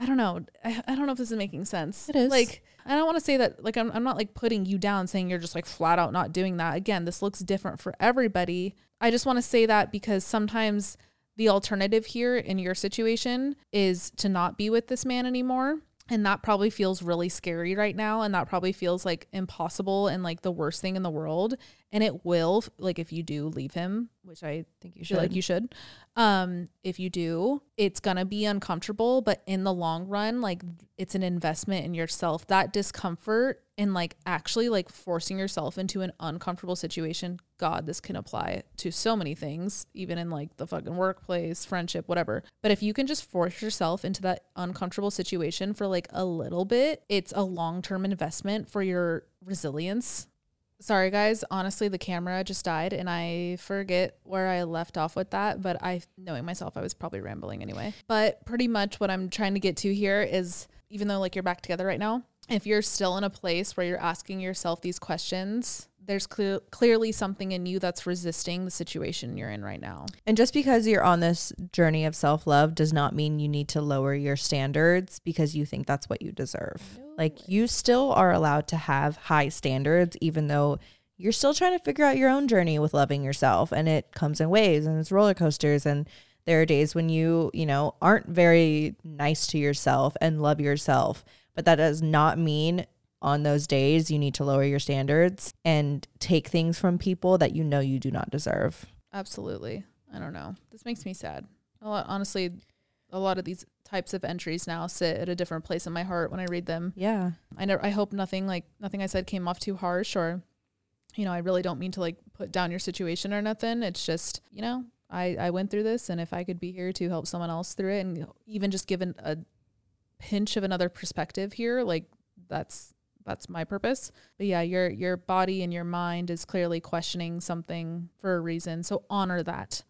i don't know. I, I don't know if this is making sense. It is. like i don't want to say that like I'm, I'm not like putting you down saying you're just like flat out not doing that. Again this looks different for everybody. I just want to say that because sometimes the alternative here in your situation is to not be with this man anymore and that probably feels really scary right now and that probably feels like impossible and like the worst thing in the world and it will like if you do leave him which i think you feel like you should. Um, if you do, it's gonna be uncomfortable, but in the long run, like it's an investment in yourself. That discomfort and like actually like forcing yourself into an uncomfortable situation. God, this can apply to so many things, even in like the fucking workplace, friendship, whatever. But if you can just force yourself into that uncomfortable situation for like a little bit, it's a long term investment for your resilience Sorry, guys. Honestly, the camera just died and I forget where I left off with that. But I, knowing myself, I was probably rambling anyway. But pretty much what I'm trying to get to here is even though like you're back together right now, if you're still in a place where you're asking yourself these questions, there's clear, clearly something in you that's resisting the situation you're in right now. And just because you're on this journey of self love does not mean you need to lower your standards because you think that's what you deserve. Like you still are allowed to have high standards, even though you're still trying to figure out your own journey with loving yourself. And it comes in waves and it's roller coasters. And there are days when you, you know, aren't very nice to yourself and love yourself. But that does not mean on those days you need to lower your standards and take things from people that you know you do not deserve. Absolutely. I don't know. This makes me sad. A lot, honestly, a lot of these types of entries now sit at a different place in my heart when I read them. Yeah. I never I hope nothing like nothing I said came off too harsh or you know, I really don't mean to like put down your situation or nothing. It's just, you know, I I went through this and if I could be here to help someone else through it and even just given a pinch of another perspective here, like that's that's my purpose. But yeah, your your body and your mind is clearly questioning something for a reason. So honor that.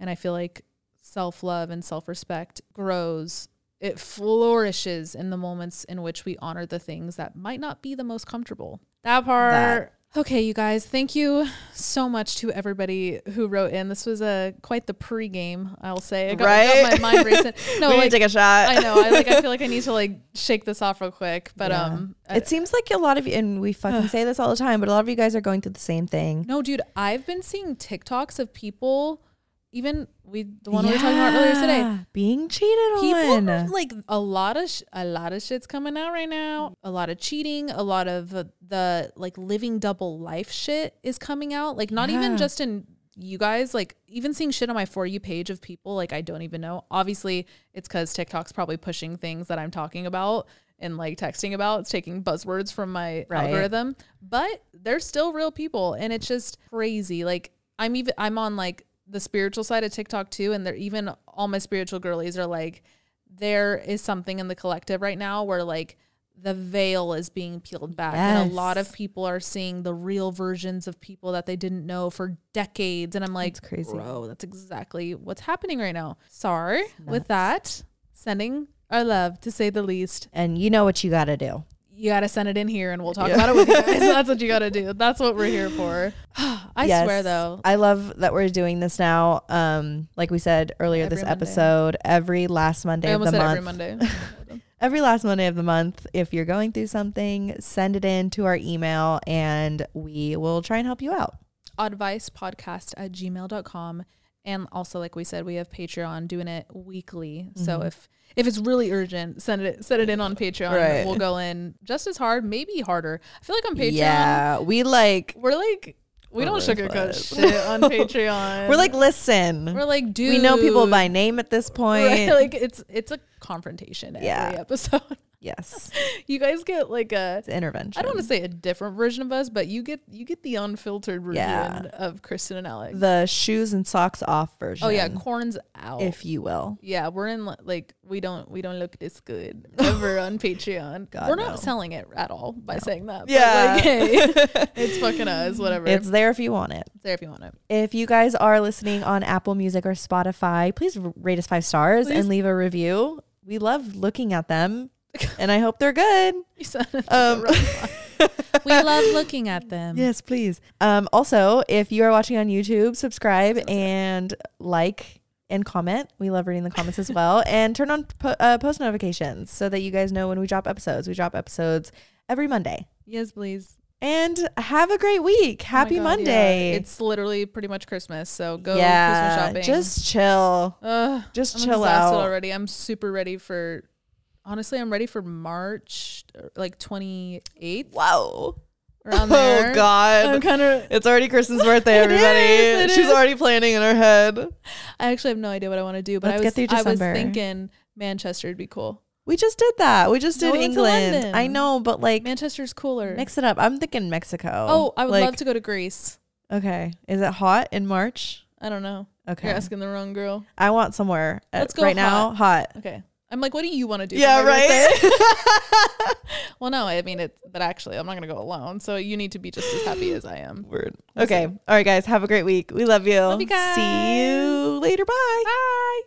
And I feel like self-love and self-respect grows it flourishes in the moments in which we honor the things that might not be the most comfortable. That part. Okay, you guys, thank you so much to everybody who wrote in. This was a quite the pregame, I'll say. I got, I got Right? my mind racing. No, we like need to take a shot. I know. I like. I feel like I need to like shake this off real quick. But Yeah. um, I- it seems like a lot of you, and we fucking say this all the time, but a lot of you guys are going through the same thing. no, dude, I've been seeing TikToks of people, even we the one we were talking about earlier today. Being cheated people on. like a lot of sh- a lot of shit's coming out right now a lot of cheating a lot of uh, the like living double life shit is coming out like not Yeah. even just in you guys like even seeing shit on my for you page of people like i don't even know obviously it's because tiktok's probably pushing things that i'm talking about and like texting about it's taking buzzwords from my Right. algorithm but they're still real people and it's just crazy like i'm even i'm on like the spiritual side of tiktok too and they're even all my spiritual girlies are like there is something in the collective right now where like the veil is being peeled back and a lot of people are seeing the real versions of people that they didn't know for decades and i'm like That's crazy. bro that's exactly what's happening right now. Sorry. With that sending our love to say the least. And you know what you got to do. You got to send it in here and we'll talk Yeah. about it with you guys that's what you got to do that's what we're here for i Yes. swear though I love that we're doing this now. Um, like we said earlier Every this Monday. episode, every last Monday i of the said month. every monday every last Monday of the month. If you're going through something, send it in to our email and we will try and help you out. oddvice podcast at gmail.com and also like we said we have patreon doing it weekly so Mhm. if if it's really urgent send it send it in on patreon Right. we'll go in just as hard maybe harder i feel like on patreon Yeah, we like we're like we don't sugarcoat shit on Patreon. We're like, listen, we're like, dude, we know people by name at this point. Right? Like it's it's a confrontation every Yeah. episode. Yes, you guys get like a it's intervention. I don't want to say a different version of us, but you get you get the unfiltered version Yeah. of Kristen and Alex. the shoes and socks off version. oh yeah, corn's out. if you will. yeah, we're in like we don't we don't look this good ever on Patreon. God, we're no. not selling it at all by saying that. but, Yeah. like, hey, it's fucking us. Whatever. It's there if you want it. It's there if you want it. If you guys are listening on Apple Music or Spotify, please rate us five stars Please. and leave a review. We love looking at them, and I hope they're good. You sounded like Um, we love looking at them. Yes, please. Um, also, if you are watching on YouTube, subscribe and like and comment. We love reading the comments as well. And turn on po- uh, post notifications so that you guys know when we drop episodes. We drop episodes every Monday. Yes, please. And have a great week. Oh Happy God, Monday. yeah. It's literally pretty much Christmas, so go Christmas shopping. just chill. Ugh, Just I'm chill out. already. I'm super ready for. Honestly, I'm ready for March, uh, like 28th, Wow. around there. Oh God. I'm kind of. It's already Kristen's birthday, everybody. is, it She's is. already planning in her head. I actually have no idea what I want to do, but Let's I was get through I was December. thinking Manchester would be cool. We just did that. We just No, did we went to England. London. I know, but like Manchester's cooler. mix it up. I'm thinking Mexico. oh, I would Like, love to go to Greece. Okay. Is it hot in March? I don't know. Okay. You're asking the wrong girl. I want somewhere. uh, Let's go right now. Hot. Okay. I'm like, what do you want to do? Yeah, right. well, no, I mean it. But actually, I'm not gonna go alone. So you need to be just as happy as I am. Word. Okay. All right, guys. Have a great week. We love you. Love you guys. See you later. Bye. Bye.